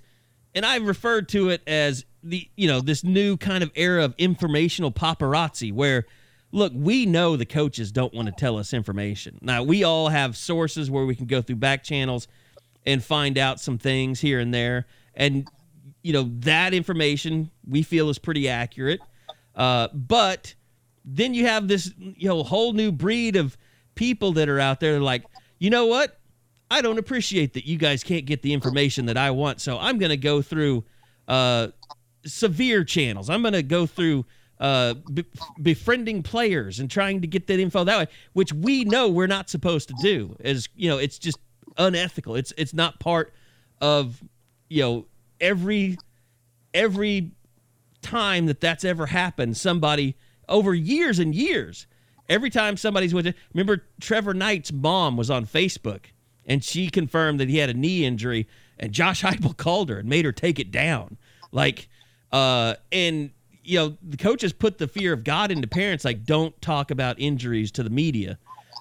and I referred to it as the, you know, this new kind of era of informational paparazzi where look, we know the coaches don't want to tell us information. Now, we all have sources where we can go through back channels and find out some things here and there. And, you know, that information we feel is pretty accurate. Uh, but then you have this, you know, whole new breed of people that are out there like, you know what? I don't appreciate that you guys can't get the information that I want. So I'm going to go through uh, severe channels. I'm going to go through uh, be- befriending players and trying to get that info that way, which we know we're not supposed to do. As you know, it's just unethical. It's it's not part of you know every every time that that's ever happened. Somebody over years and years, every time somebody's with it. Remember, Trevor Knight's mom was on Facebook and she confirmed that he had a knee injury, and Josh Heupel called her and made her take it down. Like, uh, and you know, the coaches put the fear of God into parents, like don't talk about injuries to the media.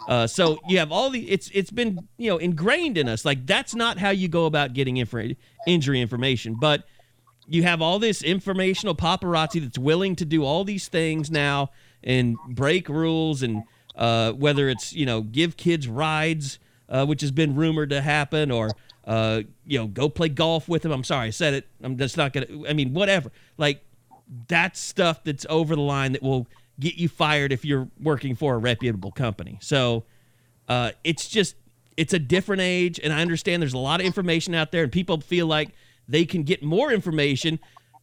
Uh, so you have all the it's it's been you know ingrained in us like that's not how you go about getting inf- injury information but you have all this informational paparazzi that's willing to do all these things now and break rules and uh, whether it's you know give kids rides uh, which has been rumored to happen or uh, you know go play golf with him. i'm sorry i said it i'm just not gonna i mean whatever like that's stuff that's over the line that will get you fired if you're working for a reputable company. So uh, it's just it's a different age, and I understand there's a lot of information out there, and people feel like they can get more information.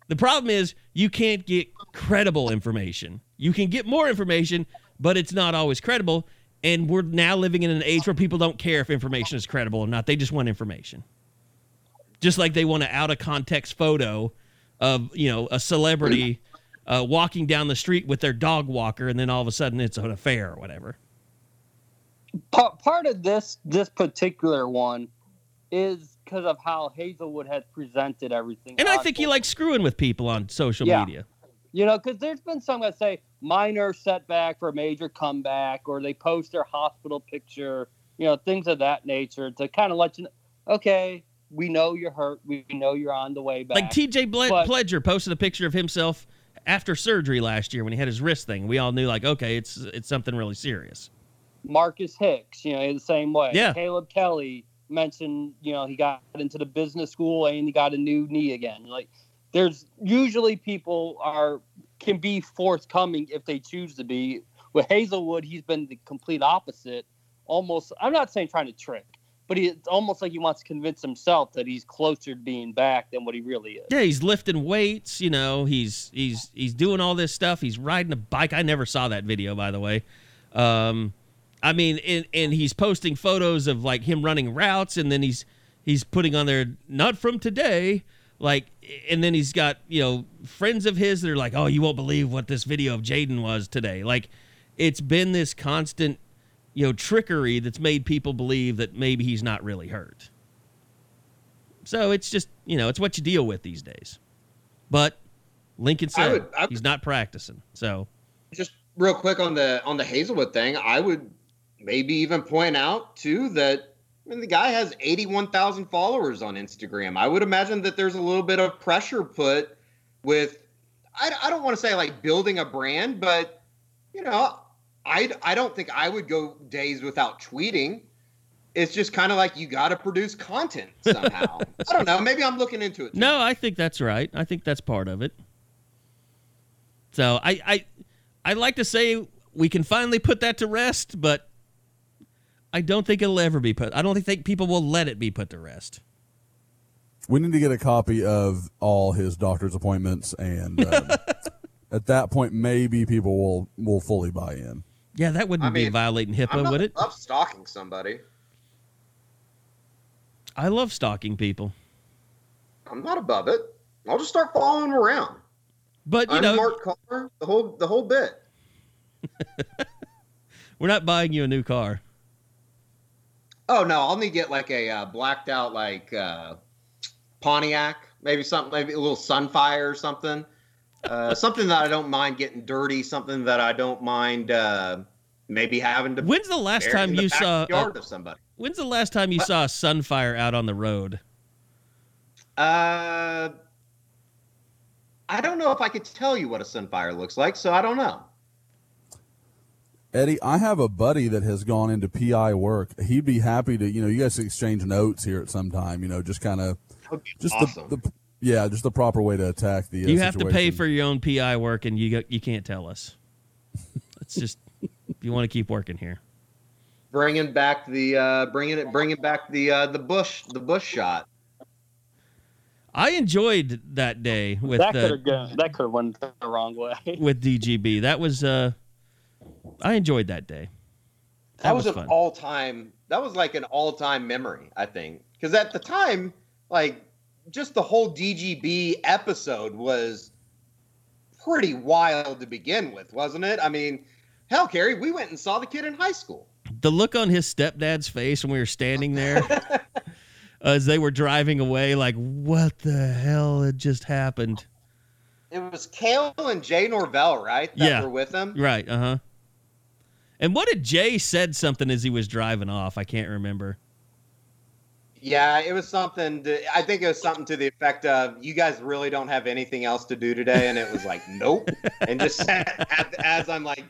The problem is you can't get credible information. You can get more information, but it's not always credible. And we're now living in an age where people don't care if information is credible or not. They just want information. Just like they want an out of context photo of you know a celebrity uh, walking down the street with their dog walker, and then all of a sudden it's an affair or whatever. Part part of this this particular one is because of how Haselwood has presented everything. And I think he likes screwing with people on social Yeah. media. You know, because there's been some that say minor setback for a major comeback, or they post their hospital picture, you know, things of that nature to kind of let you know, okay, we know you're hurt. We know you're on the way back. Like TJ Ble- But- Pledger posted a picture of himself after surgery last year when he had his wrist thing. We all knew like, okay, it's it's something really serious. Marcus Hicks, you know, the same way. Yeah. Caleb Kelly mentioned, you know, he got into the business school and he got a new knee again. Like, there's usually people are can be forthcoming if they choose to be. With Haselwood, he's been the complete opposite. Almost, I'm not saying trying to trick, but he, it's almost like he wants to convince himself that he's closer to being back than what he really is. Yeah, he's lifting weights. You know, he's he's he's doing all this stuff. He's riding a bike. I never saw that video, by the way. Um, I mean, and, and he's posting photos of like him running routes, and then he's he's putting on there not from today. Like, and then he's got you know friends of his that are like, oh, you won't believe what this video of Jadon was today. Like, it's been this constant you know trickery that's made people believe that maybe he's not really hurt. So it's just you know it's what you deal with these days. But Lincoln I said would- I would- he's not practicing. So just real quick on the on the Haselwood thing, I would maybe even point out too that I mean, the guy has 81,000 followers on Instagram. I would imagine that there's a little bit of pressure put with I, I don't want to say like building a brand, but you know, I I don't think I would go days without tweeting. It's just kind of like you got to produce content somehow. I don't know. Maybe I'm looking into it. too no, I think that's right. I think that's part of it. So I I I like to say we can finally put that to rest, but I don't think it'll ever be put. I don't think people will let it be put to rest. We need to get a copy of all his doctor's appointments, and um, at that point, maybe people will will fully buy in. Yeah, that wouldn't I be mean, violating I'm HIPAA, not would it? above stalking somebody. I love stalking people, I'm not above it. I'll just start following him around. but you I'm know Mark Carr, the whole the whole bit. we're not buying you a new car. Oh no, I'll need to get like a uh, blacked out like uh, Pontiac, maybe something, maybe a little Sunfire or something. Uh, something that I don't mind getting dirty. Something that I don't mind uh, maybe having to. When's the last time the you saw? backyard of somebody? when's the last time you saw a Sunfire out on the road? Uh, I don't know if I could tell you what a Sunfire looks like, so I don't know. Eddie, I have a buddy that has gone into PI work. He'd be happy to, you know, you guys exchange notes here at some time. You know, just kind of, That would be just awesome. the, the, yeah, just the proper way to attack the. Uh, you have to pay for your own PI work, and you you can't tell us. It's just if you want to keep working here. bringing back the uh, bringing it bringing back the uh, the bush the bush shot. I enjoyed that day with that could have gone. That could have went the wrong way. with DGB. That was uh, I enjoyed that day. That, was, fun. an all time. That was like an all time memory, I think, because at the time, like just the whole DGB episode was pretty wild to begin with, wasn't it? I mean, hell, Carrie, we went and saw the kid in high school. the look on his stepdad's face when we were standing there as they were driving away, like, what the hell had just happened? It was Cale and Jay Norvell, right? That Yeah. were with him. Right, uh huh. And what did Jay said something as he was driving off? I can't remember. Yeah, it was something. To, I think it was something to the effect of, "You guys really don't have anything else to do today," and it was like, "Nope." And just as, as I'm like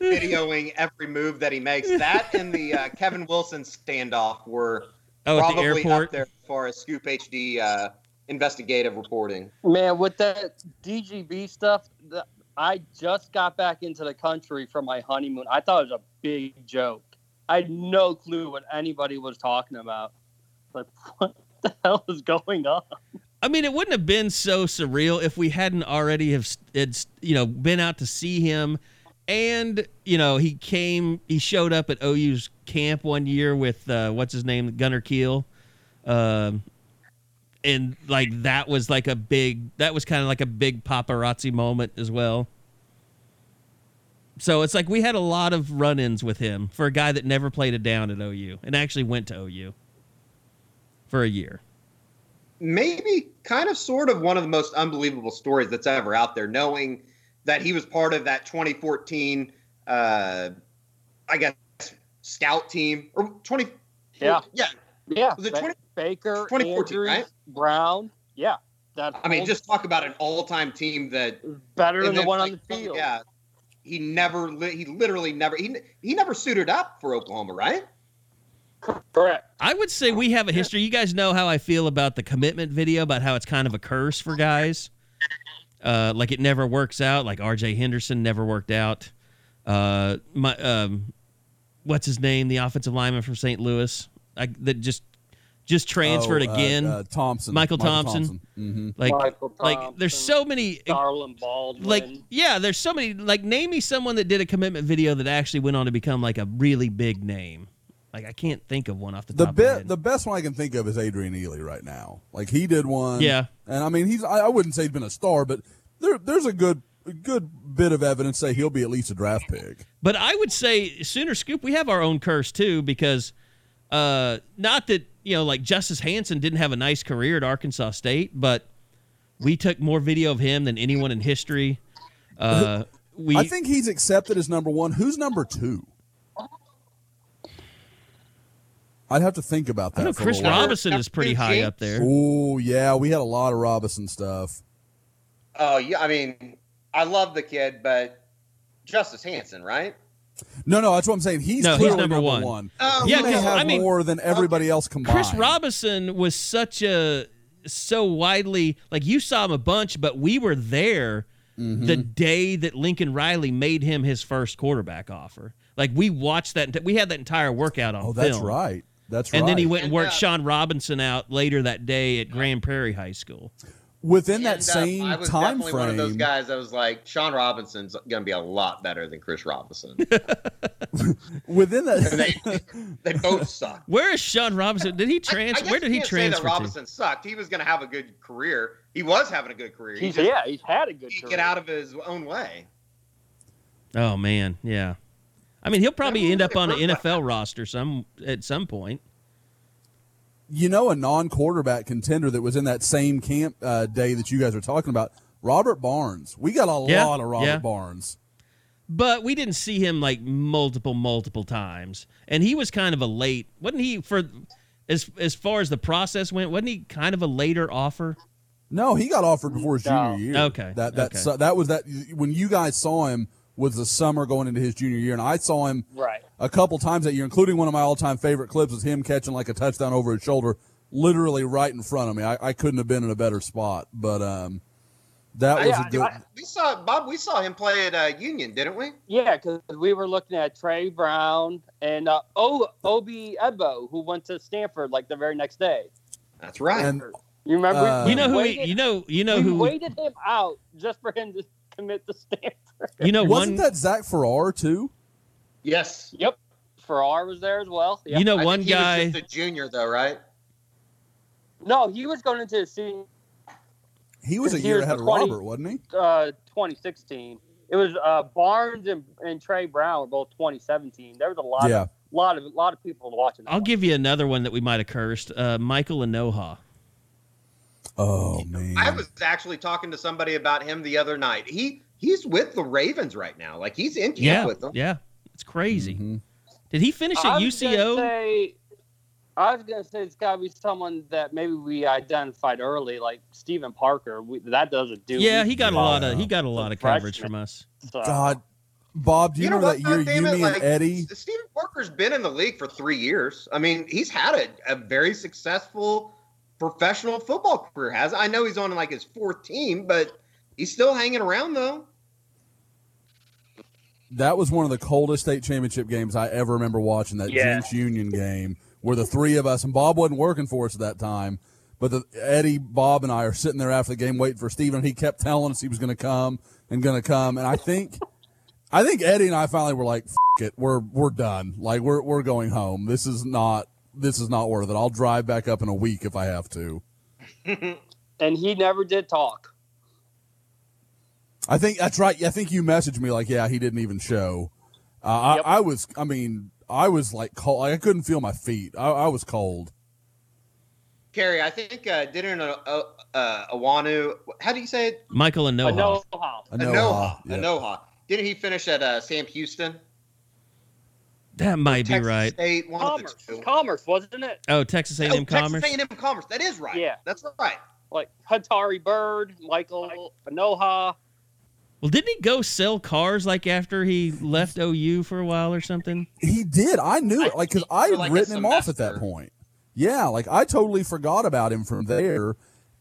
videoing every move that he makes, that and the uh, Kevin Wilson standoff were Oh, at the probably airport. up there as far as Scoop HD uh, investigative reporting. Man, with that DGB stuff, the, I just got back into the country from my honeymoon. I thought it was a big joke. I had no clue what anybody was talking about. Like, what the hell is going on? I mean, it wouldn't have been so surreal if we hadn't already have had, you know been out to see him, and you know he came, he showed up at OU's camp one year with uh, what's his name, Gunner Kiel, um, and like that was like a big, that was kind of like a big paparazzi moment as well. So it's like we had a lot of run-ins with him for a guy that never played a down at OU and actually went to OU for a year. maybe kind of sort of one of the most unbelievable stories that's ever out there knowing that he was part of that 2014 uh i guess scout team or 20 Yeah. yeah Yeah, Was it Ba- 20 Baker, 2014, Andrews, right? Brown. Yeah, that. i mean just talk about an all-time team that better than the one like, on the field. yeah he never he literally never he, he never suited up for oklahoma right Correct. I would say we have a history. You guys know how I feel about the commitment video, about how it's kind of a curse for guys. Uh, like it never works out. Like R.J. Henderson never worked out. Uh, my um, what's his name? The offensive lineman from St. Louis, I, that just just transferred Oh, uh, again. uh, Thompson, Michael Thompson. hmm like Michael like there's so many Darlin Baldwin. like yeah there's so many like name me someone that did a commitment video that actually went on to become like a really big name like i can't think of one off the, The top of my head. the best one I can think of is Adrian Ealy right now. Like he did one, Yeah. And I mean, he's I, I wouldn't say he's been a star, but there, there's a good, a good bit of evidence say he'll be at least a draft pick. But I would say Sooner Scoop, we have our own curse too, because uh, not that you know, like Justice Hansen didn't have a nice career at Arkansas State, but we took more video of him than anyone in history. Uh, we, I think he's accepted as number one. Who's number two? I'd have to think about that. I know for Chris little. Robinson is pretty high up there. Oh yeah, we had a lot of Robinson stuff. oh yeah i mean i love the kid but justice hansen right No, no, that's what I'm saying. He's No, he's clearly number number, one. one. Oh, he Yeah, may 'cause, have I mean- more than everybody else combined. Chris Robinson was such a so widely like you saw him a bunch, but we were there Mm-hmm. the day that Lincoln Riley made him his first quarterback offer. Like we watched that. We had that entire workout on Oh, that's film. right. That's And right. And then he went and And, worked uh, Sean Robinson out later that day at Grand Prairie High School. Within that And, uh, same I was time definitely one of those guys that was like, Sean Robinson's going to be a lot better than Chris Robinson. Within And that, they, they both suck. Where is Sean Robinson? Did he I- I transfer? Where did he can't say transfer that to? Robinson sucked. He was going to have a good career. He was having a good career. He just yeah, he's had a good didn't career. get out of his own way. Oh man, yeah. I mean, he'll probably Never end up on an really worked like NFL roster some at some point. You know, a non-quarterback contender that was in that same camp uh, day that you guys are talking about, Robert Barnes. We got a Yeah, lot of Robert yeah. Barnes. but we didn't see him like multiple multiple times and he was kind of a late wasn't he for as as far as the process went wasn't he kind of a later offer No, he got offered before his No. junior year. Okay, That that okay. su- that was that when you guys saw him was the summer going into his junior year, and I saw him Right. a couple times that year, including one of my all-time favorite clips was him catching like a touchdown over his shoulder, literally right in front of me. I, I couldn't have been in a better spot, but um, that was Yeah, a good. I- We saw Bob. We saw him play at uh, Union, didn't we? Yeah, because we were looking at Trey Brown and uh, o- Obi Eboh, who went to Stanford like the very next day. That's right. and You remember? Uh, You know who? waited, He, you know. You know we who? waited him out just for him to commit to Stanford. You know Wasn't one. that Zach Farrar too? Yes. Yep. Farrar was there as well. Yep. You know I one think he was guy. just a junior though, right? no, he was going into his senior He was a Here's year the ahead of 20 Robert, wasn't he? uh, 2016. It was uh, Barnes and, and Trey Brown were both 2017. There was a lot Yeah. of lot of lot of people watching. I'll one. give you another one that we might have cursed. Uh, Michael Anoha. Oh man. I was actually talking to somebody about him the other night. He he's with the Ravens right now. Like he's in camp Yeah, with them. yeah, it's crazy. Mhm. Did he finish I at was gonna UCO? say- I was gonna say it's gotta be someone that maybe we identified early, like Steven Parker. We, that doesn't do. yeah, he got a lot of he got a lot of Freshman. coverage from us. So. God, Bob, do you, know remember what, that year damn you, it, me, like, and Eddie? Steven Parker's been in the league for three years. I mean, he's had a, a very successful professional football career. Has I know he's on like his fourth team, but he's still hanging around though. That was one of the coldest state championship games I ever remember watching. That Yeah. Jenks Union game where the three of us and Bob wasn't working for us at that time, but the, Eddie, Bob, and I are sitting there after the game waiting for Steven. He kept telling us he was going to come and going to come, and I think, I think Eddie and I finally were like, F- "it, we're we're done. Like we're we're going home. This is not this is not worth it. I'll drive back up in a week if I have to." and he never did talk. I think that's right. I think you messaged me like, yeah, he didn't even show. Uh, Yep. I, I was, I mean, I was like cold. Like, I couldn't feel my feet. I, I was cold. Carrie, I think uh, didn't uh, uh, uh, Awanu? How do you say it? Michael Anoha. Anoha. I know. Anoha. yeah. Anoha. Didn't he finish at uh, Sam Houston? That might be right. State, one of Commerce, the two. Commerce, wasn't it? Oh, Texas A&M Oh, Commerce. Texas A&M Commerce. That is right. Yeah. that's right. Like Hatari Bird, Michael Anoha. Well, didn't he go sell cars like after he left OU for a while or something? He did. I knew it. Like, cause I For had like written him off at that point. Yeah. Like I totally forgot about him from there.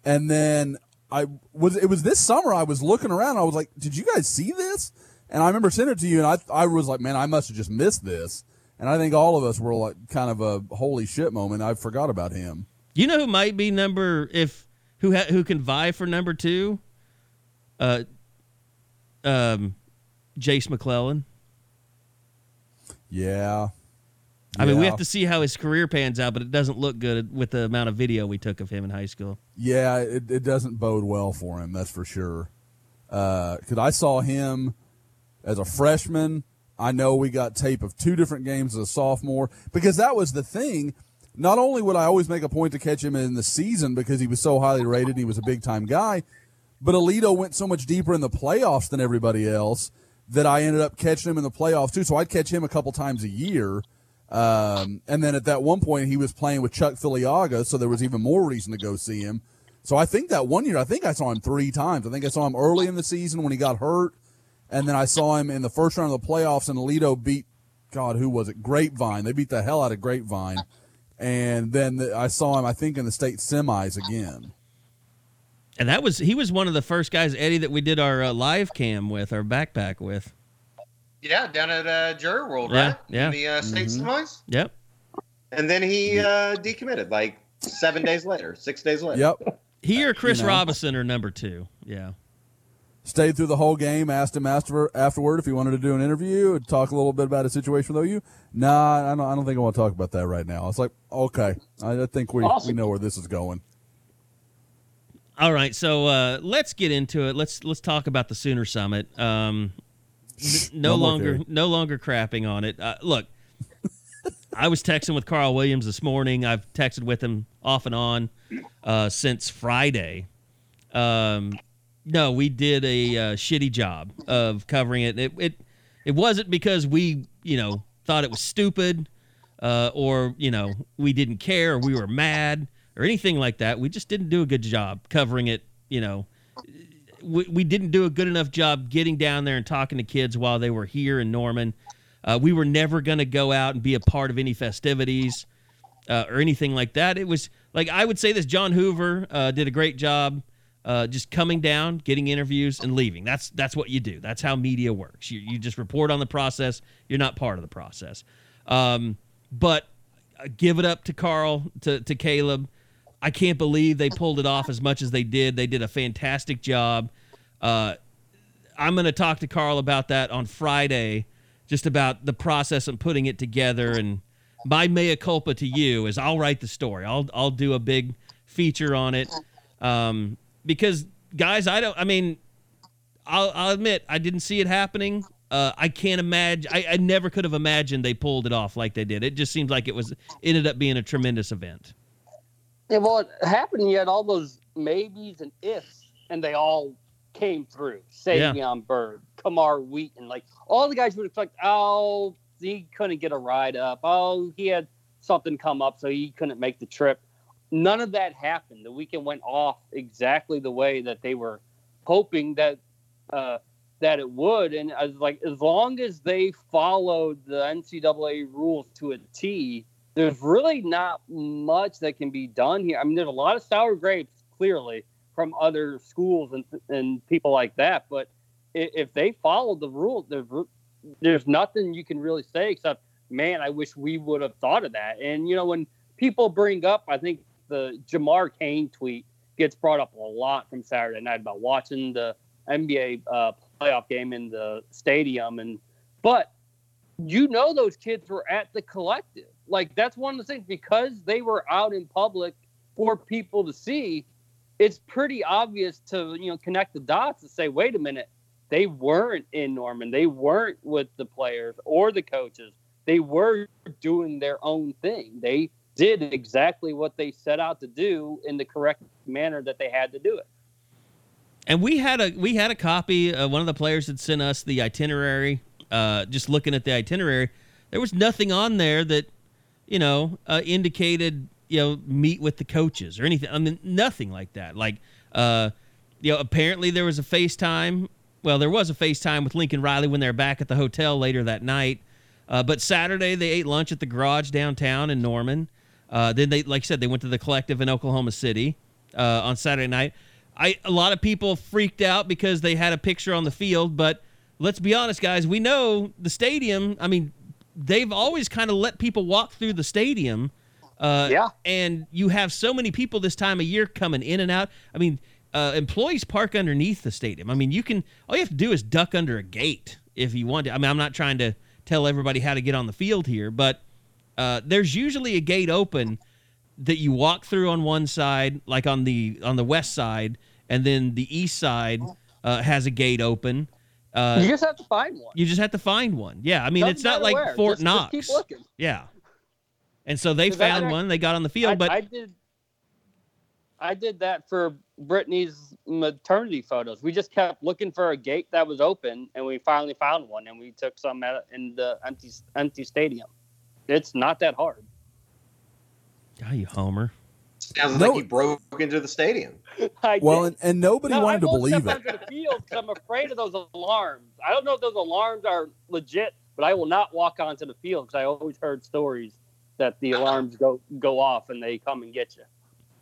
And then I was, it was this summer I was looking around. I was like, did you guys see this? And I remember sending it to you and I, I was like, man, I must have just missed this. And I think all of us were like kind of a holy shit moment. I forgot about him. You know who might be number if who ha, who can vie for number two? Uh, um, Jase McClellan. Yeah. I mean, we have to see how his career pans out, but it doesn't look good with the amount of video we took of him in high school. Yeah, it, it doesn't bode well for him, that's for sure. Because I saw him as a freshman. I know we got tape of two different games as a sophomore because that was the thing. Not only would I always make a point to catch him in the season because he was so highly rated and he was a big time guy, but Aledo went so much deeper in the playoffs than everybody else that I ended up catching him in the playoffs too. So I'd catch him a couple times a year. Um, and then at that one point, he was playing with Chuck Filiaga, so there was even more reason to go see him. So I think that one year, I think I saw him three times. I think I saw him early in the season when he got hurt, and then I saw him in the first round of the playoffs, and Aledo beat, God, who was it? Grapevine. They beat the hell out of Grapevine. And then the, I saw him, I think, in the state semis again. And that was he was one of the first guys, Eddie, that we did our uh, live cam with, our backpack with. Yeah, down at uh, Jerry World, Yeah, right? yeah. In the uh, state Mhm. semis. Yep. And then he uh, decommitted like seven days later, six days later. Yep. He or Chris know. Robinson are number two. Yeah. Stayed through the whole game. Asked him after, afterward if he wanted to do an interview and talk a little bit about his situation with OU. Nah, I don't. I don't think I want to talk about that right now. It's like okay, I I think we we know where this is going. All right, so uh, let's get into it. Let's let's talk about the Sooner Summit. Um, no No longer no longer crapping on it. Uh, look, I was texting with Carl Williams this morning. I've texted with him off and on uh, since Friday. Um, no, we did a uh, shitty job of covering it. It it it wasn't because we you know thought it was stupid uh, or you know we didn't care or we were mad or anything like that. We just didn't do a good job covering it. You know, we, we didn't do a good enough job getting down there and talking to kids while they were here in Norman. Uh, we were never going to go out and be a part of any festivities uh, or anything like that. It was like I would say this: John Hoover uh, did a great job. Uh, just coming down, getting interviews, and leaving. That's that's what you do. That's how media works. You, you just report on the process. You're not part of the process. Um, but uh, give it up to Carl, to, to Caleb. I can't believe they pulled it off as much as they did. They did a fantastic job. Uh, I'm going to talk to Carl about that on Friday, just about the process of putting it together. And my mea culpa to you is I'll write the story. I'll I'll do a big feature on it um, because guys, I don't. I mean, I'll, I'll admit I didn't see it happening. Uh, I can't imagine. I, I never could have imagined they pulled it off like they did. It just seems like it was ended up being a tremendous event. Yeah, well, it happened. You had all those maybes and ifs, and they all came through. Savion Yeah. Byrd, Kamar Wheaton, like all the guys would expect. Oh, he couldn't get a ride up. Oh, he had something come up, so he couldn't make the trip. None of that happened. The weekend went off exactly the way that they were hoping that uh, that it would. And I was like, as long as they followed the NCAA rules to a T, there's really not much that can be done here. I mean, there's a lot of sour grapes, clearly, from other schools and and people like that. But if they followed the rules, there's there's nothing you can really say except, man, I wish we would have thought of that. And you know, when people bring up, I think the Jamar Kane tweet gets brought up a lot from Saturday night about watching the NBA uh, playoff game in the stadium, and but you know those kids were at the collective. Like that's one of the things because they were out in public for people to see. It's pretty obvious to you know connect the dots and say, wait a minute, they weren't in Norman. They weren't with the players or the coaches. They were doing their own thing. They did exactly what they set out to do in the correct manner that they had to do it. And we had a we had a copy. Uh, one of the players had sent us the itinerary. Uh, just looking at the itinerary, there was nothing on there that you know uh, indicated you know meet with the coaches or anything. I mean, nothing like that. Like uh, you know, apparently there was a FaceTime. Well, there was a FaceTime with Lincoln Riley when they're back at the hotel later that night. Uh, but Saturday they ate lunch at the garage downtown in Norman. Uh, then they, like I said, they went to the collective in Oklahoma City uh, on Saturday night. I a lot of people freaked out because they had a picture on the field, but let's be honest, guys. We know the stadium. I mean, they've always kind of let people walk through the stadium. Uh, Yeah. And you have so many people this time of year coming in and out. I mean, uh, employees park underneath the stadium. I mean, you can all you have to do is duck under a gate if you want to. I mean, I'm not trying to tell everybody how to get on the field here, but uh, there's usually a gate open that you walk through on one side, like on the on the west side, and then the east side uh, has a gate open. Uh, you just have to find one. you just have to find one. Yeah, I mean, Doesn't it's not like where. Fort Just- just Knox. keep looking. Yeah. And so they I- found one. They got on the field, I, but I did. I did that for Brittany's maternity photos. We just kept looking for a gate that was open, and we finally found one, and we took some at, in the empty empty stadium. It's not that hard. Yeah, you homer. Sounds No. like he broke into the stadium. I Well, did. and, and nobody No, wanted I to won't believe step it. onto the field I'm afraid of those alarms. I don't know if those alarms are legit, but I will not walk onto the field because I always heard stories that the alarms go go off and they come and get you.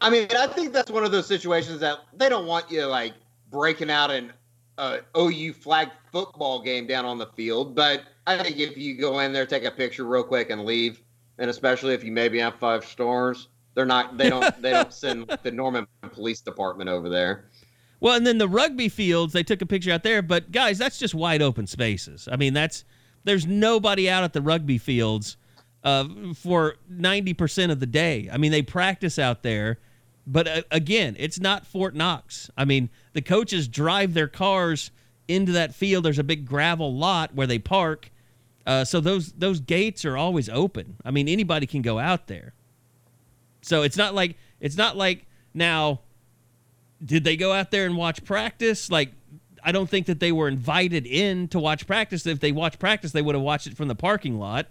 I mean, I think that's one of those situations that they don't want you like breaking out an uh, OU flag football game down on the field. But I think if you go in there, take a picture real quick, and leave, and especially if you maybe have five stars, they're not. They don't. they don't send the Norman Police Department over there. Well, and then the rugby fields, they took a picture out there, but guys, that's just wide open spaces. I mean, that's there's nobody out at the rugby fields uh, for 90% of the day. I mean, they practice out there, but uh, again, it's not Fort Knox. I mean, the coaches drive their cars into that field. There's a big gravel lot where they park. Uh, so those those gates are always open. I mean, anybody can go out there. So it's not like it's not like now did they go out there and watch practice? Like, I don't think that they were invited in to watch practice. If they watched practice, they would have watched it from the parking lot.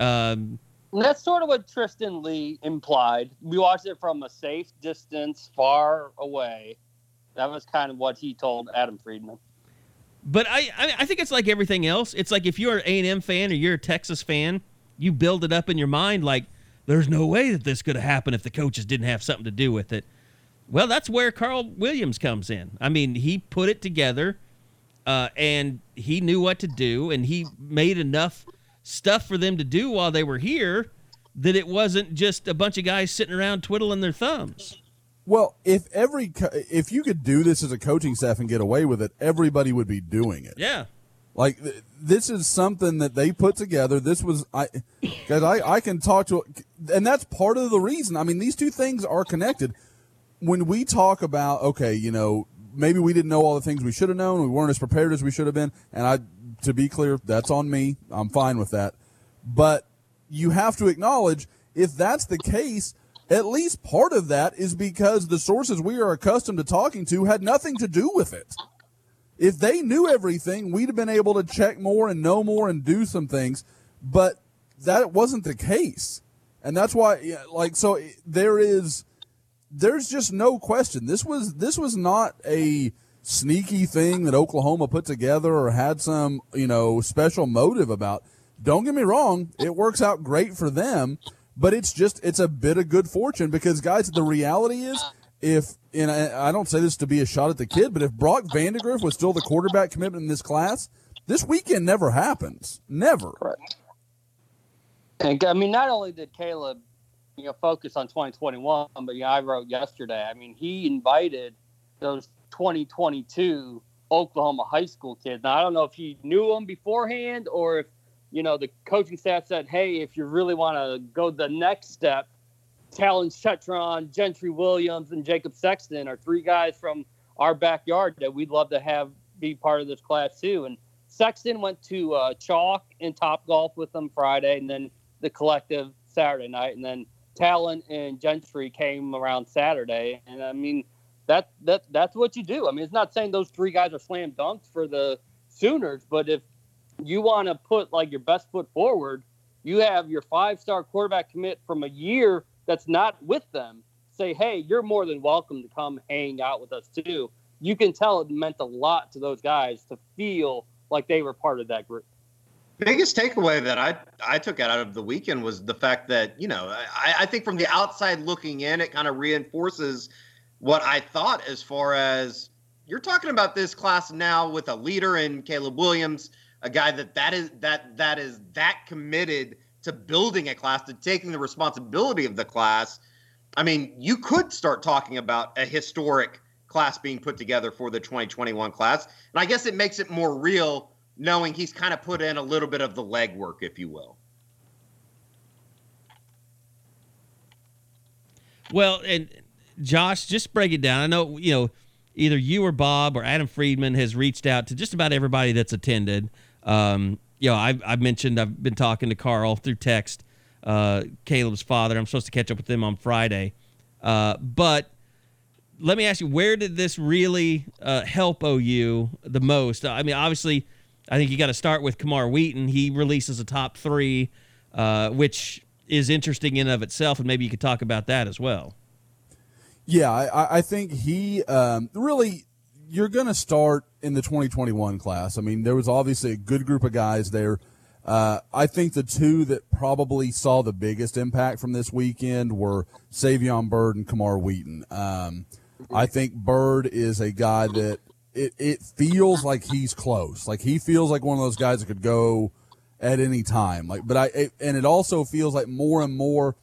Um, that's sort of what Tristan Leigh implied. We watched it from a safe distance, far away. That was kind of what he told Adam Friedman. but I, I, I think it's like everything else. It's like if you're an A and M fan or you're a Texas fan, you build it up in your mind like there's no way that this could have happened if the coaches didn't have something to do with it. Well, that's where Carl Williams comes in. I mean, he put it together, uh, and he knew what to do, and he made enough stuff for them to do while they were here that it wasn't just a bunch of guys sitting around twiddling their thumbs. Well, if every co- if you could do this as a coaching staff and get away with it, everybody would be doing it. Yeah. Like this is something that they put together. This was I guys I I can talk to and that's part of the reason. I mean, these two things are connected. When we talk about okay, you know, maybe we didn't know all the things we should have known, we weren't as prepared as we should have been, and I to be clear, that's on me. I'm fine with that. But you have to acknowledge if that's the case, at least part of that is because the sources we are accustomed to talking to had nothing to do with it. If they knew everything, we'd have been able to check more and know more and do some things, but that wasn't the case. And that's why like so eh, there is there's just no question. This was this was not a sneaky thing that Oklahoma put together or had some, you know, special motive about. Don't get me wrong, it works out great for them, but it's just it's a bit of good fortune because guys, the reality is if and I, I don't say this to be a shot at the kid, but if Brock Vandagriff was still the quarterback commitment in this class, this weekend never happens. Never. Correct. And I mean, not only did Caleb, you know, focus on 2021, but I wrote yesterday. I mean, he invited those 2022 Oklahoma high school kids. Now, I don't know if he knew them beforehand or if, you know, the coaching staff said, hey, if you really want to go the next step, Talon Chetron, Gentry Williams, and Jacob Sexton are three guys from our backyard that we'd love to have be part of this class too. And Sexton went to uh, Chalk and Top Golf with them Friday, and then the collective Saturday night, and then Talon and Gentry came around Saturday. And I mean, that that that's what you do. I mean, it's not saying those three guys are slam dunks for the Sooners, but if you want to put like your best foot forward, you have your five star quarterback commit from a year that's not with them. Say, hey, you're more than welcome to come hang out with us too. You can tell it meant a lot to those guys to feel like they were part of that group. Biggest takeaway that I I took out of the weekend was the fact that you know I, I think from the outside looking in, it kind of reinforces what I thought as far as you're talking about this class now with a leader in Caleb Williams, a guy that that is that that is that committed to building a class, to taking the responsibility of the class. I mean, you could start talking about a historic class being put together for the 2021 class, and I guess it makes it more real knowing he's kind of put in a little bit of the legwork, if you will. Well, and Josh, just break it down. I know you know either you or Bob or Adam Friedman has reached out to just about everybody that's attended. Um, you know, I've, I've mentioned I've been talking to Carl through text, uh, Caleb's father. I'm supposed to catch up with them on Friday, uh, but let me ask you, where did this really uh, help OU the most? I mean, obviously, I think you got to start with Camar Wheaton. He releases a top three, uh, which is interesting in of itself, and maybe you could talk about that as well. Yeah, I, I think he um, really. You're going to start in the 2021 class. I mean, there was obviously a good group of guys there. Uh, I think the two that probably saw the biggest impact from this weekend were Savion Byrd and Camar Wheaton. Um, I think Byrd is a guy that it, it feels like he's close. Like he feels like one of those guys that could go at any time. Like, but I it, and it also feels like more and more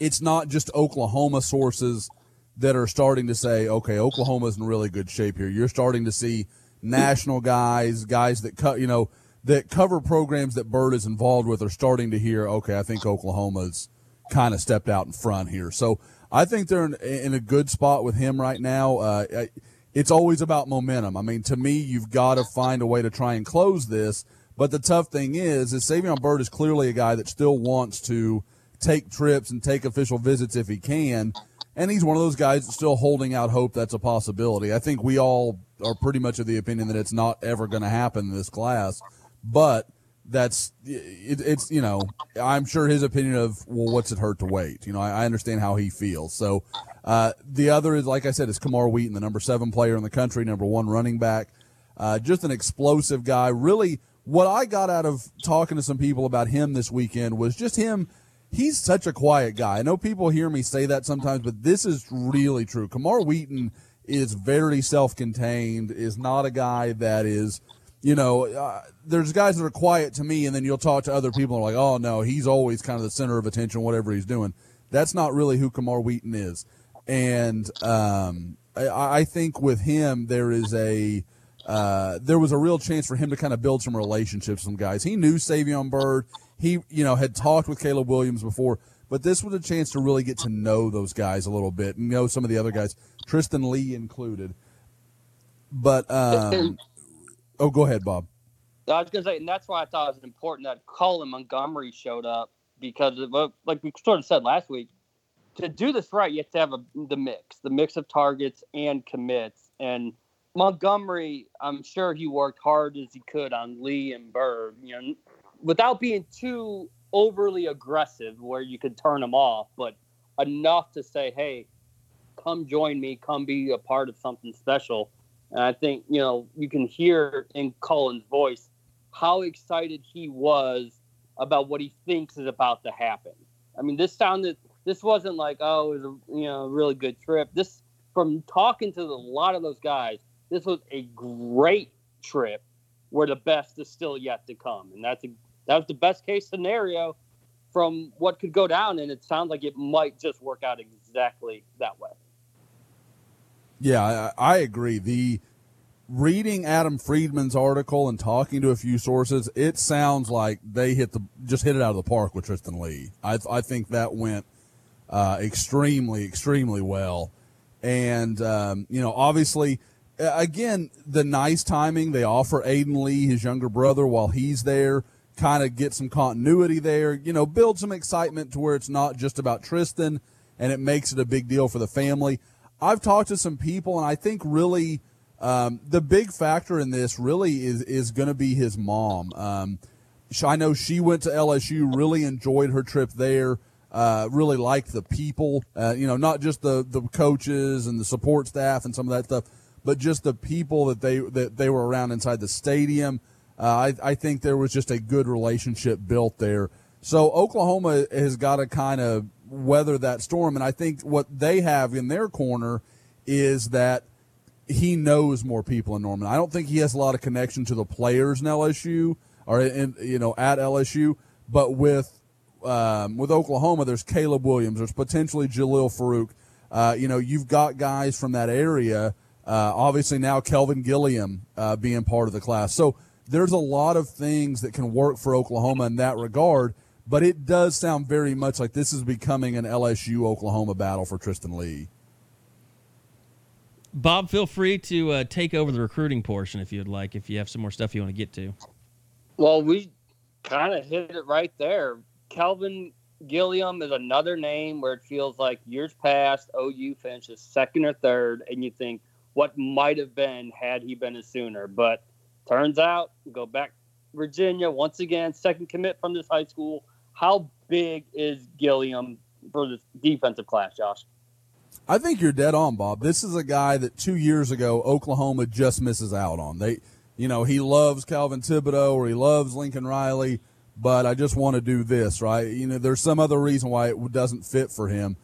it's not just Oklahoma sources that are starting to say, okay, Oklahoma's in really good shape here. You're starting to see national guys, guys that cut, you know, that cover programs that Byrd is involved with are starting to hear, okay, I think Oklahoma's kind of stepped out in front here. So I think they're in, in a good spot with him right now. Uh, it's always about momentum. I mean, to me, you've got to find a way to try and close this. But the tough thing is, is Savion Byrd is clearly a guy that still wants to take trips and take official visits if he can. And he's one of those guys still holding out hope that's a possibility. I think we all are pretty much of the opinion that it's not ever going to happen in this class. But that's it, it's you know I'm sure his opinion of well what's it hurt to wait you know I, I understand how he feels so uh, the other is like I said is Camar Wheaton the number seven player in the country number one running back uh, just an explosive guy really what I got out of talking to some people about him this weekend was just him he's such a quiet guy I know people hear me say that sometimes but this is really true Camar Wheaton is very self-contained is not a guy that is you know, uh, there's guys that are quiet to me, and then you'll talk to other people and like, oh no, he's always kind of the center of attention, whatever he's doing. That's not really who Camar Wheaton is, and um, I, I think with him there is a uh, there was a real chance for him to kind of build some relationships with some guys. He knew Savion Byrd. He, you know, had talked with Caleb Williams before, but this was a chance to really get to know those guys a little bit and know some of the other guys, Tristan Leigh included. But, um, oh, go ahead, Bob. I was to say, and that's why I thought it was important that Colin Montgomery showed up because, of, like we sort of said last week, to do this right, you have to have a, the mix, the mix of targets and commits. And Montgomery, I'm sure he worked hard as he could on Leigh and Byrd, you know, without being too overly aggressive where you could turn them off, but enough to say, hey, come join me, come be a part of something special. And I think, you know, you can hear in Colin's voice how excited he was about what he thinks is about to happen. I mean, this sounded, this wasn't like, oh, it was a, you know, a really good trip. This, from talking to a lot of those guys, this was a great trip where the best is still yet to come. And that's a, that was the best case scenario from what could go down. And it sounds like it might just work out exactly that way. Yeah, I, I agree. The reading Adam Friedman's article and talking to a few sources, it sounds like they hit the just hit it out of the park with Tristan Leigh. I, I think that went uh, extremely, extremely well. And um, you know, obviously, again, the nice timing. They offer Aiden Leigh, his younger brother, while he's there, kind of get some continuity there, you know, build some excitement to where it's not just about Tristan and it makes it a big deal for the family. I've talked to some people, and I think really um, the big factor in this really is, is going to be his mom. Um, I know she went to LSU, really enjoyed her trip there. Uh, really liked the people, uh, you know, not just the, the coaches and the support staff and some of that stuff, but just the people that they that they were around inside the stadium. Uh, I, I think there was just a good relationship built there. So Oklahoma has got to kind of weather that storm, and I think what they have in their corner is that he knows more people in Norman. I don't think he has a lot of connection to the players in LSU or in you know at LSU, but with um, with Oklahoma, there's Caleb Williams, there's potentially Jalil Farooq. Uh, you know, you've got guys from that area uh, obviously now Kelvin Gilliam uh, being part of the class. So there's a lot of things that can work for Oklahoma in that regard. But it does sound very much like this is becoming an LSU Oklahoma battle for Tristan Leigh. Bob, feel free to uh, take over the recruiting portion if you'd like, if you have some more stuff you want to get to. Well, we kind of hit it right there. Kelvin Gilliam is another name where it feels like years past, OU finishes second or third, and you think, what might have been had he been a Sooner. But turns out, go back Virginia once again, second commit from this high school. How big is Gilliam for this defensive class, Josh? I think you're dead on, Bob. This is a guy that two years ago Oklahoma just misses out on. They, you know, he loves Calvin Thibodeaux or he loves Lincoln Riley, but I just want to do this, right? You know, there's some other reason why it doesn't fit for him.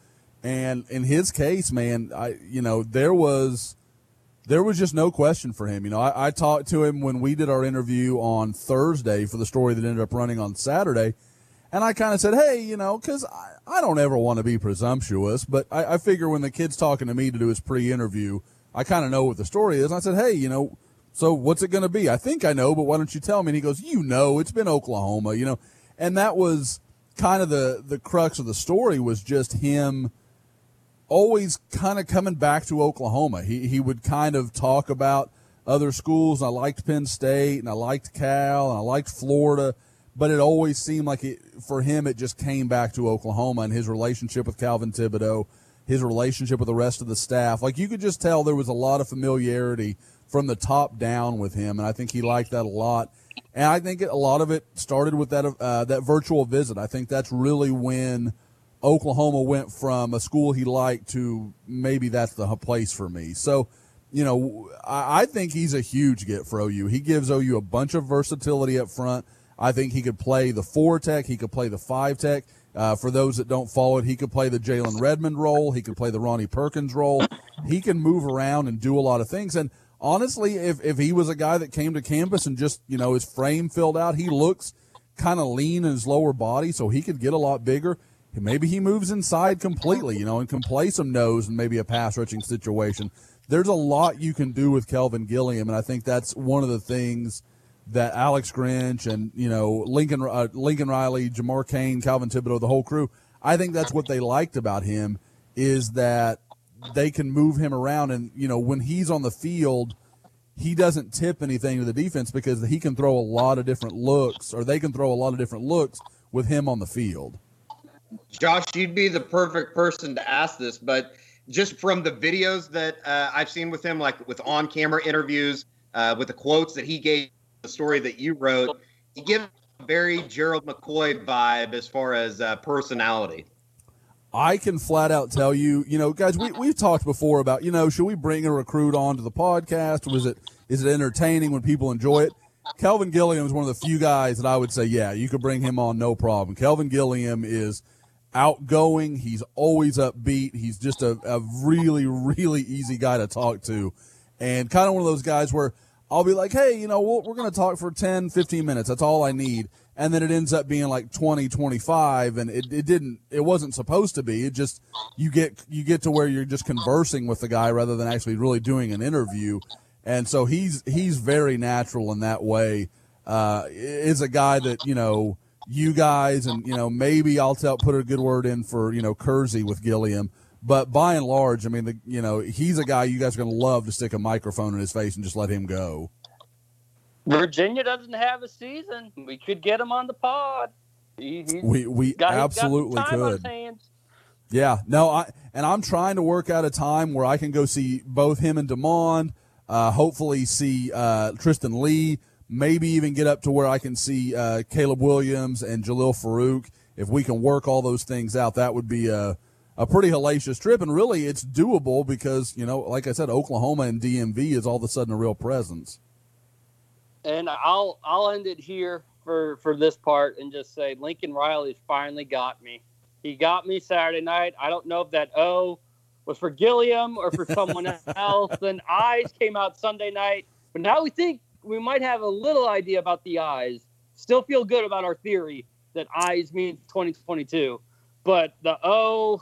And in his case, man, I, you know, there was there was just no question for him. You know, I, I, talked to him when we did our interview on Thursday for the story that ended up running on Saturday. And I kind of said, hey, you know, because I, I don't ever want to be presumptuous, but I, I figure when the kid's talking to me to do his pre interview, I kind of know what the story is. And I said, hey, you know, so what's it going to be? I think I know, but why don't you tell me? And he goes, you know, it's been Oklahoma, you know. And that was kind of the, the crux of the story was just him always kind of coming back to Oklahoma. He he would kind of talk about other schools. I liked Penn State and I liked Cal and I liked Florida, but it always seemed like it for him it just came back to Oklahoma and his relationship with Calvin Thibodeaux, his relationship with the rest of the staff. Like you could just tell there was a lot of familiarity from the top down with him, and I think he liked that a lot. And I think a lot of it started with that uh, that virtual visit. I think that's really when Oklahoma went from a school he liked to maybe that's the place for me. So, you know, I, I think he's a huge get for OU. He gives OU a bunch of versatility up front. I think he could play the four tech. He could play the five tech. Uh, for those that don't follow it, he could play the Jalen Redmond role. He could play the Ronnie Perkins role. He can move around and do a lot of things. And honestly, if if he was a guy that came to campus and just you know his frame filled out, he looks kind of lean in his lower body, so he could get a lot bigger. Maybe he moves inside completely, you know, and can play some nose and maybe a pass rushing situation. There's a lot you can do with Kelvin Gilliam, and I think that's one of the things that Alex Grinch and you know Lincoln uh, Lincoln Riley, Jamar Cain, Calvin Thibodeaux, the whole crew. I think that's what they liked about him is that they can move him around, and you know when he's on the field, he doesn't tip anything to the defense because he can throw a lot of different looks, or they can throw a lot of different looks with him on the field. Josh, you'd be the perfect person to ask this, but just from the videos that uh, I've seen with him, like with on camera interviews, uh, with the quotes that he gave, the story that you wrote, he gives a very Gerald McCoy vibe as far as uh, personality. I can flat out tell you, you know, guys, we, we've talked before about, you know, should we bring a recruit on to the podcast? Was it, is it entertaining when people enjoy it? Kelvin Gilliam is one of the few guys that I would say, yeah, you could bring him on no problem. Kelvin Gilliam is outgoing. He's always upbeat. He's just a, a really, really easy guy to talk to. And kind of one of those guys where I'll be like, hey, you know, we we are going to talk for 10, 15 minutes. That's all I need. And then it ends up being like 20, 25. And it, it didn't, it wasn't supposed to be. It just, you get, you get to where you're just conversing with the guy rather than actually really doing an interview. And so he's, he's very natural in that way. Uh, is a guy that, you know, you guys and, you know, maybe I'll tell, put a good word in for, you know, Kersey with Gilliam but by and large, I mean, the, you know, he's a guy you guys are going to love to stick a microphone in his face and just let him go. Virginia doesn't have a season. We could get him on the pod. He, we we got, absolutely could. Yeah, no, I and I'm trying to work out a time where I can go see both him and Demond. Uh, hopefully, see uh, Tristan Leigh. Maybe even get up to where I can see uh, Caleb Williams and Jalil Farooq. If we can work all those things out, that would be a a pretty hellacious trip, and really it's doable because you know, like I said, Oklahoma and DMV is all of a sudden a real presence. And I'll I'll end it here for for this part and just say Lincoln Riley's finally got me. He got me Saturday night. I don't know if that O was for Gilliam or for someone else. And eyes came out Sunday night, but now we think we might have a little idea about the eyes. Still feel good about our theory that eyes means 2022 but the O,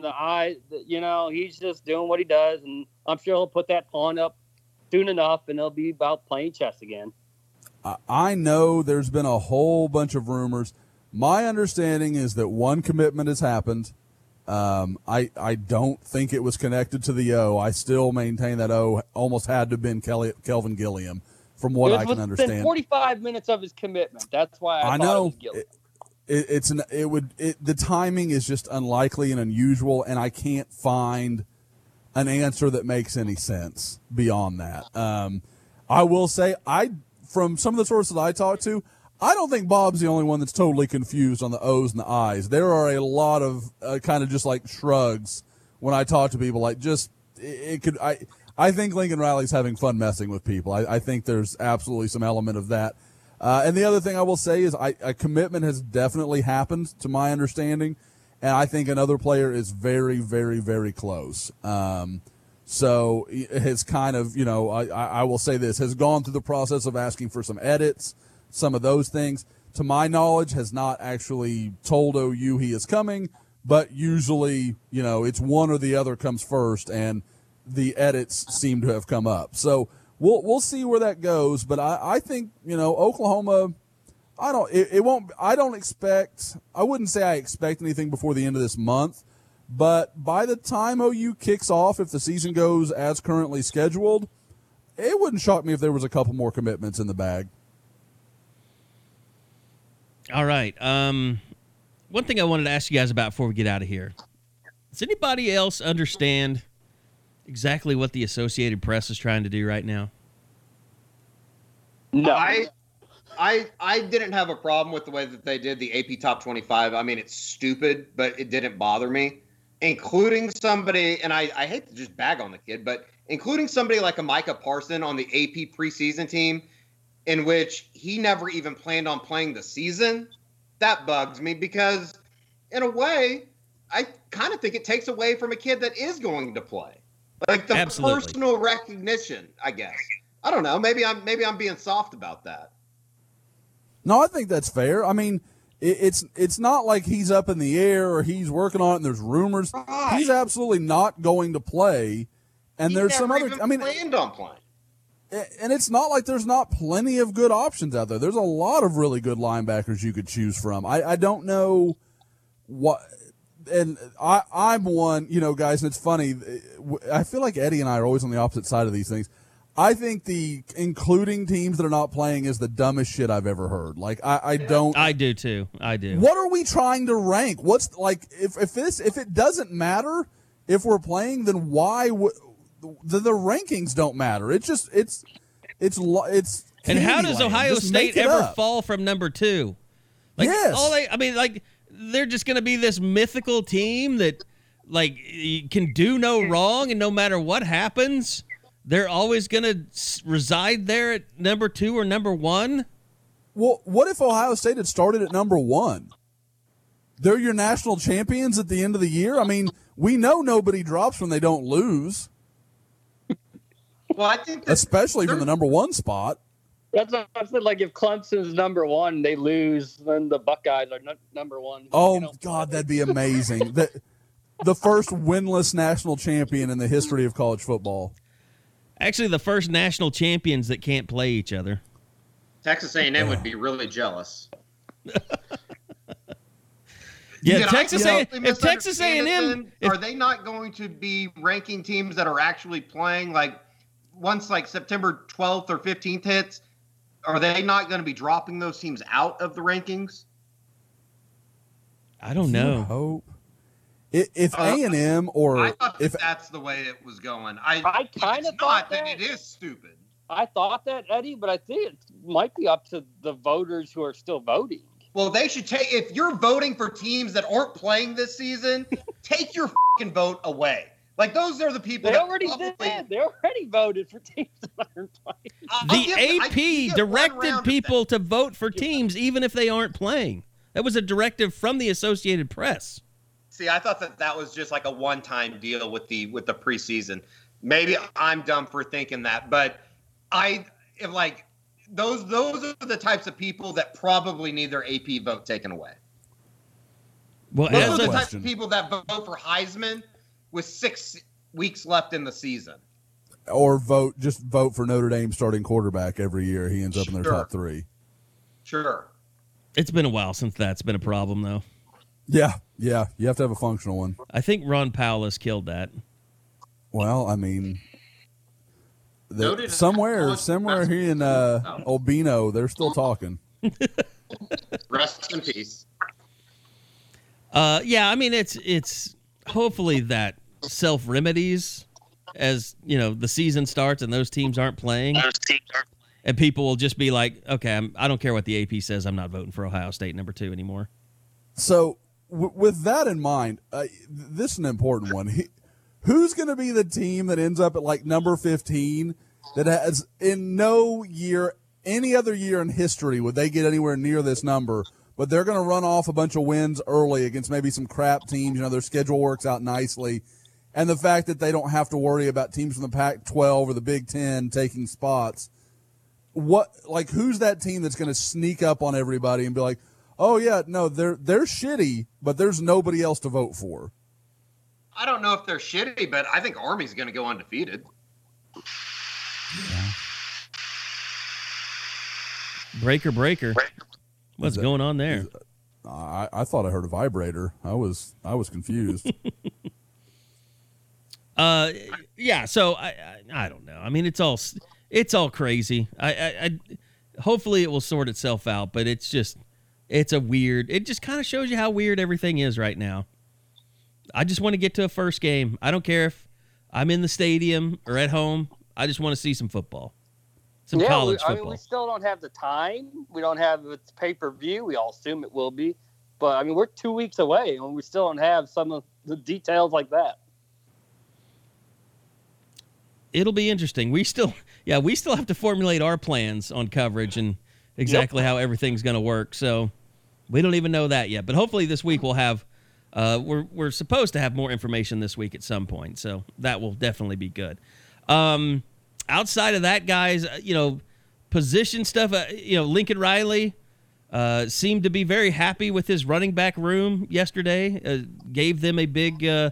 the I, you know, he's just doing what he does, and I'm sure he'll put that pawn up soon enough, and it'll be about playing chess again. I know there's been a whole bunch of rumors. My understanding is that one commitment has happened. Um, I I don't think it was connected to the O. I still maintain that O almost had to have been Kelly, Kelvin Gilliam, from what I can understand. 45 minutes of his commitment. That's why I, I know. It, it, it's an it would it, the timing is just unlikely and unusual, and I can't find an answer that makes any sense beyond that. Um, I will say I from some of the sources I talked to, I don't think Bob's the only one that's totally confused on the O's and the I's. There are a lot of uh, kind of just like shrugs when I talk to people. Like just it, it, could I. I think Lincoln Riley's having fun messing with people. I, I think there's absolutely some element of that. Uh, and the other thing I will say is I, a commitment has definitely happened to my understanding, and I think another player is very, very, very close. Um, so has kind of, you know, I, I will say this has gone through the process of asking for some edits, some of those things. To my knowledge, has not actually told OU he is coming, but usually, you know, it's one or the other comes first, and the edits seem to have come up. So we'll we'll see where that goes. But I, I think you know Oklahoma. I don't. It, it won't. I don't expect. I wouldn't say I expect anything before the end of this month. But by the time OU kicks off, if the season goes as currently scheduled, it wouldn't shock me if there was a couple more commitments in the bag. All right. Um, one thing I wanted to ask you guys about before we get out of here: Does anybody else understand exactly what the Associated Press is trying to do right now? No. I I I didn't have a problem with the way that they did the AP Top 25. I mean, it's stupid, but it didn't bother me. Including somebody, and I, I hate to just bag on the kid, but including somebody like a Micah Parson on the AP preseason team, in which he never even planned on playing the season, that bugs me because, in a way, I kind of think it takes away from a kid that is going to play. Like the Absolutely. personal recognition, I guess. I don't know. Maybe I'm maybe I'm being soft about that. No, I think that's fair. I mean, it, it's it's not like he's up in the air or he's working on it and there's rumors. Right. He's absolutely not going to play. And He there's some other. even I mean, planned on playing. and it's not like there's not plenty of good options out there. There's a lot of really good linebackers you could choose from. I, I don't know what, and I I'm one, you know, guys. And it's funny. Eh, I feel like Eddie and I are always on the opposite side of these things. I think the including teams that are not playing is the dumbest shit I've ever heard. Like I, I don't. I do too. I do. What are we trying to rank? What's like if if this if it doesn't matter if we're playing, then why would the, the rankings don't matter? It's just it's it's lo- it's And how does Candyland. Ohio Just State ever up. fall from number two? Like, Yes. All they, I mean, like they're just going to be this mythical team that, like, can do no wrong, and no matter what happens, they're always going to reside there at number two or number one. Well, what if Ohio State had started at number one? They're your national champions at the end of the year. I mean, we know nobody drops when they don't lose, Well, I think especially from the number one spot. That's what I said. Like if Clemson's number one, they lose, then the Buckeyes are nu- number one. Oh You know, God, that'd be amazing. that the first winless national champion in the history of college football. Actually, the first national champions that can't play each other. Texas A&M would be really jealous. Yeah, Texas A. totally If Texas A misunderstand and it M, then? are they not going to be ranking teams that are actually playing like once like September 12th or 15th hits? Are they not going to be dropping those teams out of the rankings? I don't You know. hope. I- If Uh, A and M or I thought that if that's the way it was going. I, I kinda thought that. it is stupid. I thought that Eddie, but I think it might be up to the voters who are still voting. Well, they should take if you're voting for teams that aren't playing this season, take your fucking vote away. Like those are the people They that already probably- did. They already voted for teams that aren't playing. I'll The give- AP can get one round directed people to vote for teams even if they aren't playing. That was a directive from the Associated Press. See, I thought that that was just like a one-time deal with the with the preseason. Maybe I'm dumb for thinking that, but I if like those those are the types of people that probably need their AP vote taken away. Well, Those are the a, types of people that vote for Heisman with six weeks left in the season. or vote just vote for Notre Dame starting quarterback every year. He ends up in their top three. Sure. it's been a while since that's been a problem, though. Yeah, yeah. You have to have a functional one. I think Ron Powlus has killed that. Well, I mean, the- Noted- somewhere, somewhere here in uh, Albino, they're still talking. Rest in peace. Uh, yeah, I mean it's it's hopefully that self remedies as you know the season starts and those teams aren't playing, and people will just be like, okay, I'm, I don't care what the AP says, I'm not voting for Ohio State number two anymore. So, w- with that in mind, uh, this is an important one. He, who's going to be the team that ends up at like number 15 that has, in no year, any other year in history, would they get anywhere near this number? But they're going to run off a bunch of wins early against maybe some crap teams. You know, their schedule works out nicely. And the fact that they don't have to worry about teams from the Pac 12 or the Big Ten taking spots what like who's that team that's going to sneak up on everybody and be like, "Oh yeah, no, they're they're shitty, but there's nobody else to vote for." I don't know if they're shitty, but I think Army's going to go undefeated. Breaker, breaker. What's that- going on there? I I thought I heard a vibrator. I was I was confused. Uh, yeah. So I, I, I don't know. I mean, it's all it's all crazy. I, I, I hopefully it will sort itself out, but it's just it's a weird. It just kind of shows you how weird everything is right now. I just want to get to a first game. I don't care if I'm in the stadium or at home. I just want to see some football, some yeah, we, college I mean, we still don't have the time. We don't have it's pay per view. We all assume it will be, but I mean, we're two weeks away, and we still don't have some of the details like that. It'll be interesting. We still, yeah, we still have to formulate our plans on coverage and exactly how everything's going to work. So we don't even know that yet. But hopefully this week we'll have uh, we're we're supposed to have more information this week at some point, so that will definitely be good. Um, outside of that, guys, uh, you know, position stuff. Uh, you know, Lincoln Riley uh, seemed to be very happy with his running back room yesterday. Uh, gave them a big uh,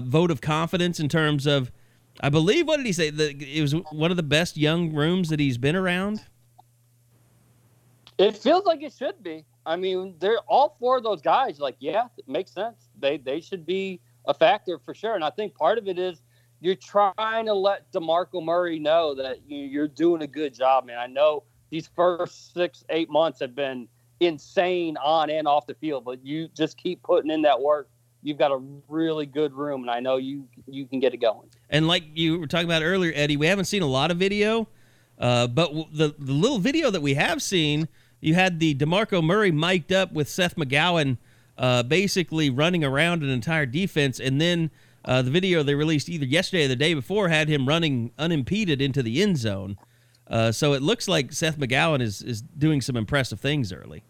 vote of confidence in terms of, I believe, what did he say? It was one of the best young rooms that he's been around. It feels like it should be. I mean, they're all four of those guys. Like, yeah, it makes sense. They they should be a factor for sure. And I think part of it is you're trying to let Demarco Murray know that you're doing a good job, man. I know these first six, eight months have been insane on and off the field, but you just keep putting in that work. You've got a really good room, and I know you you can get it going. And like you were talking about earlier, Eddie, we haven't seen a lot of video, uh, but the the little video that we have seen you had the DeMarco Murray mic'd up with Seth McGowan uh, basically running around an entire defense. And then uh, the video they released either yesterday or the day before had him running unimpeded into the end zone. Uh, so it looks like Seth McGowan is, is doing some impressive things early.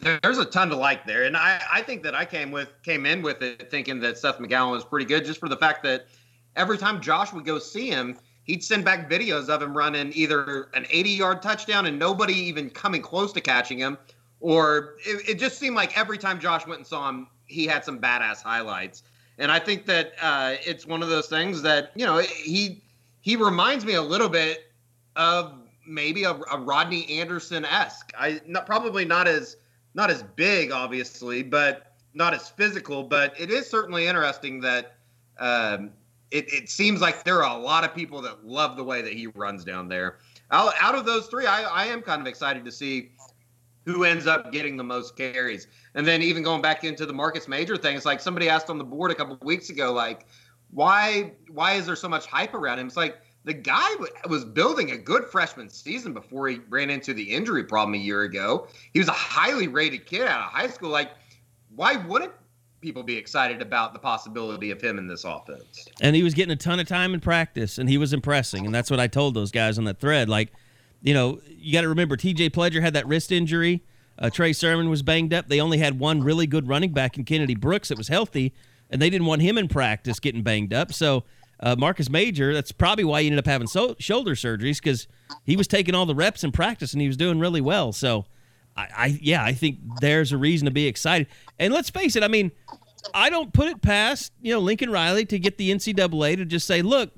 There's a ton to like there, and I, I think that I came with came in with it thinking that Seth McGowan was pretty good, just for the fact that every time Josh would go see him, he'd send back videos of him running either an 80 yard touchdown and nobody even coming close to catching him, or it, it, just seemed like every time Josh went and saw him, he had some badass highlights. And I think that uh, it's one of those things that you know he he reminds me a little bit of maybe a, a Rodney Anderson esque. I not, probably not as not as big, obviously, but not as physical. But it is certainly interesting that um, it, it seems like there are a lot of people that love the way that he runs down there. Out, out of those three, I, I am kind of excited to see who ends up getting the most carries. And then even going back into the Marcus Major thing, it's like somebody asked on the board a couple weeks ago, like, why why is there so much hype around him? It's like the guy was building a good freshman season before he ran into the injury problem a year ago. He was a highly rated kid out of high school. Like, why wouldn't people be excited about the possibility of him in this offense. And he was getting a ton of time in practice, and he was impressing. And that's what I told those guys on that thread. Like, you know, you got to remember T.J. Pledger had that wrist injury. Uh, Trey Sermon was banged up. They only had one really good running back in Kennedy Brooks that was healthy, and they didn't want him in practice getting banged up. So uh, Marcus Major, that's probably why he ended up having so- shoulder surgeries because he was taking all the reps in practice and he was doing really well. So I, I yeah, I think there's a reason to be excited. And let's face it, I mean, I don't put it past you know Lincoln Riley to get the NCAA to just say, look,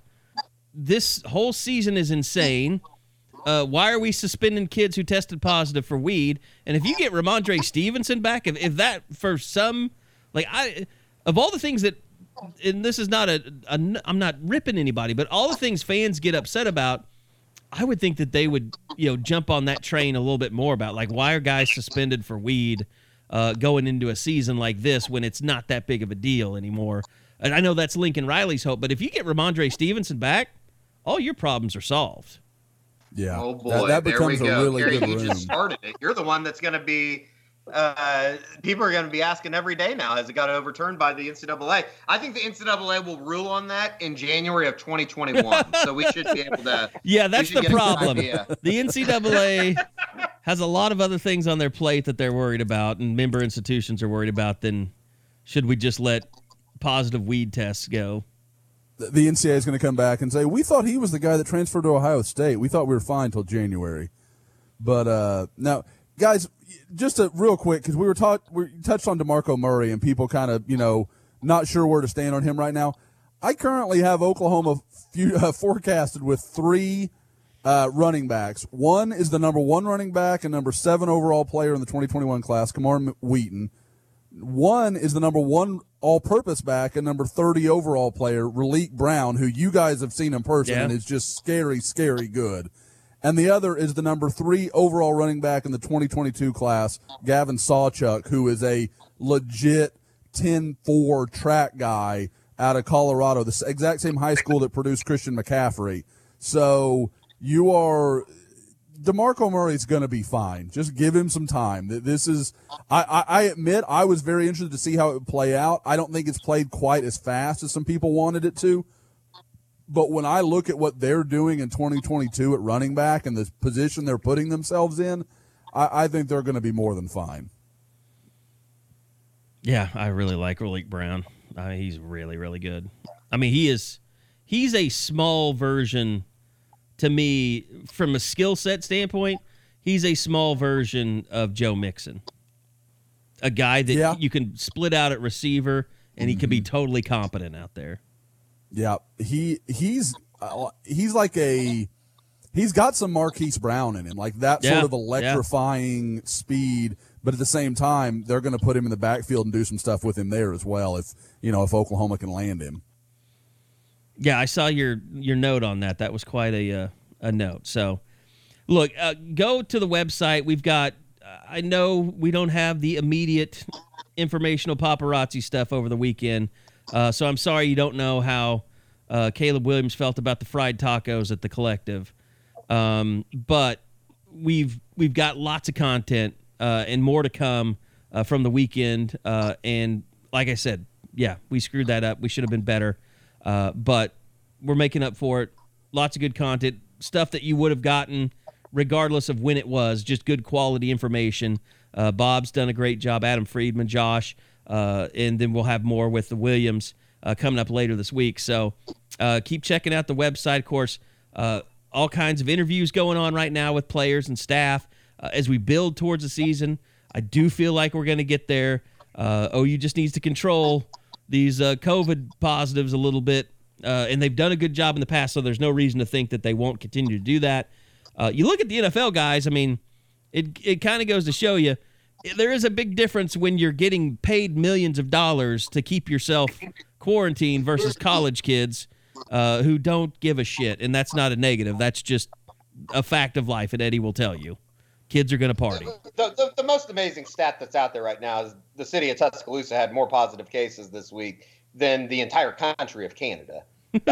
this whole season is insane. Uh, why are we suspending kids who tested positive for weed? And if you get Rhamondre Stevenson back, if, if that for some, like I, of all the things that, and this is not a, a, I'm not ripping anybody, but all the things fans get upset about, I would think that they would, you know, jump on that train a little bit more about like why are guys suspended for weed uh, going into a season like this when it's not that big of a deal anymore. And I know that's Lincoln Riley's hope, but if you get Rhamondre Stevenson back, all your problems are solved. Yeah. Oh boy, that, that becomes a really Gary, good you room. just started it. You're the one that's going to be uh, people are going to be asking every day now has it got overturned by the NCAA? I think the NCAA will rule on that in January of 2021. so we should be able to. Yeah, that's the problem. The NCAA has a lot of other things on their plate that they're worried about, and member institutions are worried about. Then should we just let positive weed tests go? The NCAA is going to come back and say we thought he was the guy that transferred to Ohio State. We thought we were fine until January, but uh, now guys, just a real quick because we were taught we touched on Demarco Murray and people kind of you know not sure where to stand on him right now. I currently have Oklahoma few, uh, forecasted with three uh, running backs. One is the number one running back and number seven overall player in the 2021 class, Camar Wheaton. One is the number one all-purpose back and number 30 overall player, Raleek Brown, who you guys have seen in person yeah. and is just scary, scary good and the other is the number three overall running back in the 2022 class, Gavin Sawchuk, who is a legit 10-4 track guy out of Colorado, the exact same high school that produced Christian McCaffrey. So you are Demarco Murray's going to be fine. Just give him some time. This is, I, I, admit, I was very interested to see how it would play out. I don't think it's played quite as fast as some people wanted it to, but when I look at what they're doing in 2022 at running back and the position they're putting themselves in, I, I think they're going to be more than fine. Yeah, I really like Malik Brown. I mean, he's really, really good. I mean, he is. He's a small version, to me, from a skill set standpoint. He's a small version of Joe Mixon, a guy that Yeah. you can split out at receiver, and he can be totally competent out there. Yeah, he he's uh, he's like a he's got some Marquise Brown in him, like that Yeah, sort of yeah. electrifying speed. But at the same time, they're going to put him in the backfield and do some stuff with him there as well. If you know if Oklahoma can land him. Yeah, I saw your your note on that. That was quite a uh, a note. So, look, uh, go to the website. We've got. Uh, I know we don't have the immediate informational paparazzi stuff over the weekend, uh, so I'm sorry you don't know how uh, Caleb Williams felt about the fried tacos at the collective. Um, but we've we've got lots of content uh, and more to come from the weekend. And like I said, yeah, we screwed that up. We should have been better, uh, but we're making up for it. Lots of good content, stuff that you would have gotten regardless of when it was. Just good quality information. Uh, Bob's done a great job. Adam Friedman, Josh, uh, and then we'll have more with the Williams uh, coming up later this week. So uh, keep checking out the website. Of course, all kinds of interviews going on right now with players and staff as we build towards the season. I do feel like we're going to get there. Uh, OU just needs to control these uh, COVID positives a little bit, uh, and they've done a good job in the past, so there's no reason to think that they won't continue to do that. Uh, you look at the NFL guys. I mean, it it kind of goes to show you there is a big difference when you're getting paid millions of dollars to keep yourself quarantined versus college kids uh, who don't give a shit, and that's not a negative. That's just a fact of life, and Eddie will tell you. Kids are going to party. The, the, the most amazing stat that's out there right now is the city of Tuscaloosa had more positive cases this week than the entire country of Canada.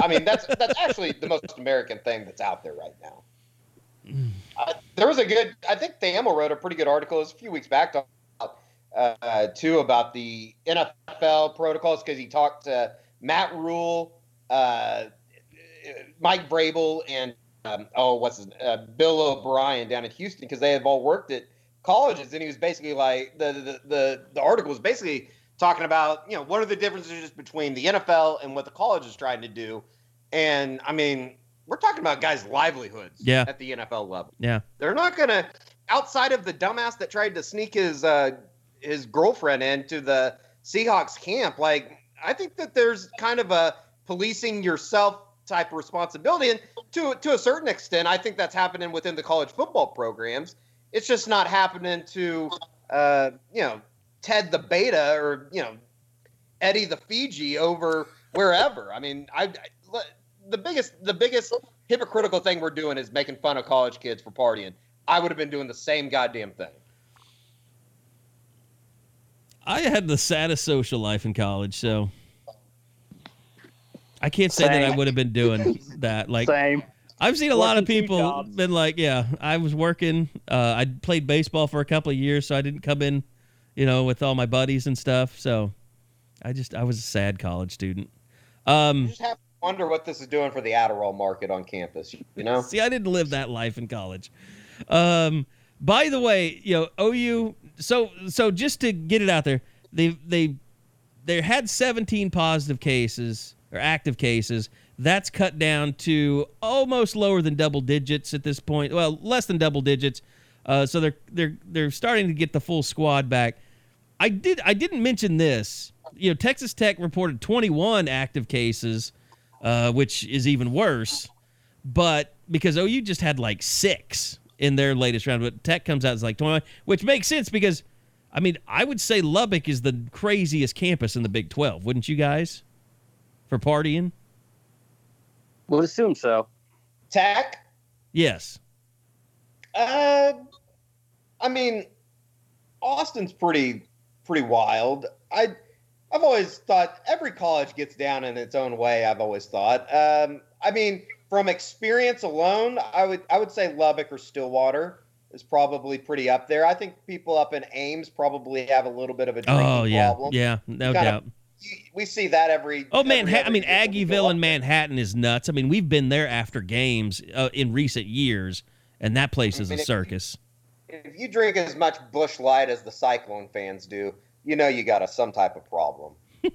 I mean, that's that's actually the most American thing that's out there right now. Uh, there was a good, I think Thamel wrote a pretty good article it was a few weeks back about, uh, too about the NFL protocols because he talked to Matt Rhule, uh, Mike Vrabel, and um, oh, what's his, uh, Bill O'Brien down in Houston because they have all worked at colleges, and he was basically like the, the the the article was basically talking about you know what are the differences between the NFL and what the college is trying to do, and I mean we're talking about guys' livelihoods Yeah. at the NFL level. Yeah. They're not gonna outside of the dumbass that tried to sneak his uh, his girlfriend into the Seahawks camp. Like I think that there's kind of a policing yourself type of responsibility, and to to a certain extent, I think that's happening within the college football programs. It's just not happening to uh, you know Ted the Beta or you know Eddie the Fiji over wherever. I mean, I, I the biggest the biggest hypocritical thing we're doing is making fun of college kids for partying. I would have been doing the same goddamn thing. I had the saddest social life in college, so I can't say that I would have been doing that. Like Same. I've seen a lot of people been like, yeah, I was working. Uh, I played baseball for a couple of years, so I didn't come in, you know, with all my buddies and stuff. So I just I was a sad college student. You Um, just have to wonder what this is doing for the Adderall market on campus. You know, see, I didn't live that life in college. Um, by the way, you know, OU. So so just to get it out there, they they they had 17 positive cases or active cases. That's cut down to almost lower than double digits at this point. Well, less than double digits. Uh, so they're they're they're starting to get the full squad back. I did I didn't mention this. You know, Texas Tech reported 21 active cases, uh, which is even worse. But because OU just had like six in their latest round, but Tech comes out as like 21, which makes sense because, I mean, I would say Lubbock is the craziest campus in the Big 12, wouldn't you guys? For partying? Would assume so. Tech. Yes. Uh, I mean, Austin's pretty pretty wild. I I've always thought every college gets down in its own way. I've always thought. Um, I mean, from experience alone, I would I would say Lubbock or Stillwater is probably pretty up there. I think people up in Ames probably have a little bit of a drinking Oh, yeah. problem. Yeah, no Kinda- doubt. You- We see that every. Oh, Manhattan. I mean, year when we go Aggieville and. Manhattan is nuts. I mean, we've been there after games uh, in recent years, and that place is I a mean, it- circus. if you drink as much Busch Light as the Cyclone fans do, you know you got a some type of problem.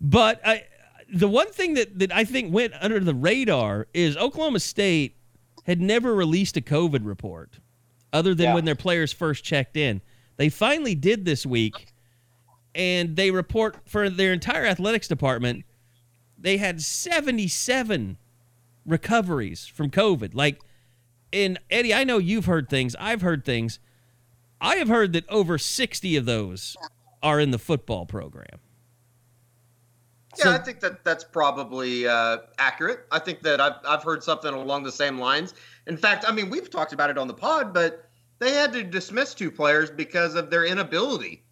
But I, the one thing that, that I think went under the radar is Oklahoma State had never released a COVID report other than Yeah. when their players first checked in. They finally did this week, and they report for their entire athletics department, they had 77 recoveries from COVID. Like, and Eddie, I know you've heard things, I've heard things. I have heard that over 60 of those are in the football program. Yeah, So- I think that that's probably uh, accurate. I think that I've, I've heard something along the same lines. In fact, I mean, we've talked about it on the pod, but they had to dismiss two players because of their inability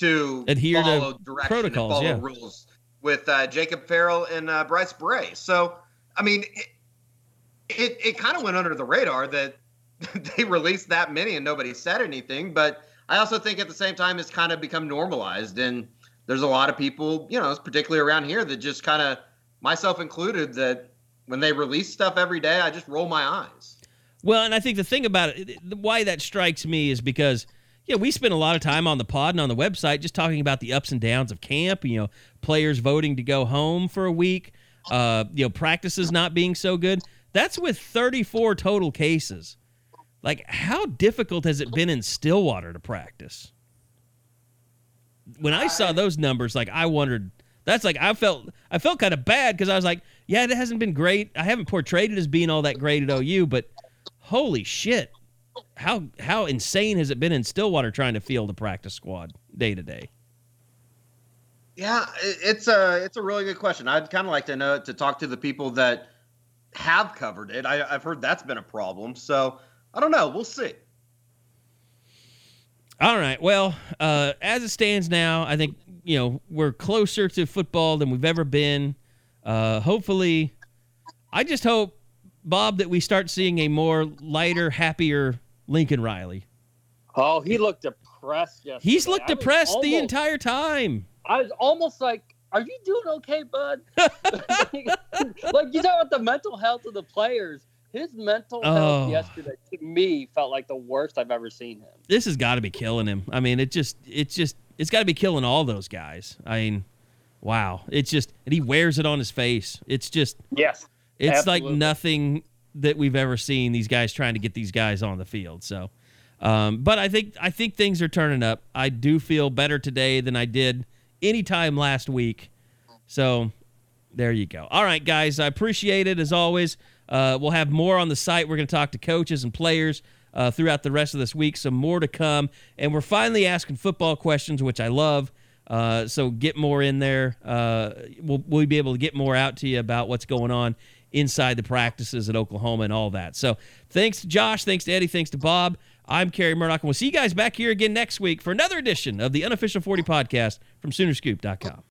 to Adhere to protocols, and follow yeah. rules with uh, Jacob Farrell and uh, Bryce Bray. So, I mean, it it, it kind of went under the radar that they released that many and nobody said anything. But I also think at the same time it's kind of become normalized and there's a lot of people, you know, particularly around here that just kind of, myself included, that when they release stuff every day, I just roll my eyes. Well, and I think the thing about it, why that strikes me is because, yeah, we spend a lot of time on the pod and on the website just talking about the ups and downs of camp. You know, players voting to go home for a week. Uh, you know, practices not being so good. That's with 34 total cases. Like, how difficult has it been in Stillwater to practice? When I saw those numbers, like I wondered. That's like I felt. I felt kind of bad because I was like, yeah, it hasn't been great. I haven't portrayed it as being all that great at OU, but holy shit, how how insane has it been in Stillwater trying to field a practice squad day to day? Yeah, it's a it's a really good question. I'd kind of like to know to talk to the people that have covered it. I, I've heard that's been a problem. So I don't know. We'll see. All right. Well, uh, as it stands now, I think you know we're closer to football than we've ever been. Uh, hopefully, I just hope Bob that we start seeing a more lighter, happier Lincoln Riley. Oh, he looked depressed yesterday. He's looked I depressed the entire time. I was almost like, "Are you doing okay, bud?" like, you talk about the mental health of the players. His mental Oh. health yesterday to me felt like the worst I've ever seen him. This has got to be killing him. I mean, it just, it's just, it's got to be killing all those guys. I mean, wow. It's just, and he wears it on his face. It's just, Yes. It's like nothing that we've ever seen. These guys trying to get these guys on the field. So, um, but I think I think things are turning up. I do feel better today than I did any time last week. So, there you go. All right, guys. I appreciate it as always. Uh, we'll have more on the site. We're going to talk to coaches and players uh, throughout the rest of this week. Some more to come, and we're finally asking football questions, which I love. Uh, so get more in there. Uh, we'll, we'll be able to get more out to you about what's going on inside the practices at Oklahoma and all that. So thanks to Josh, thanks to Eddie, thanks to Bob. I'm Carey Murdock, and we'll see you guys back here again next week for another edition of the Unofficial 40 podcast from Soonerscoop.com.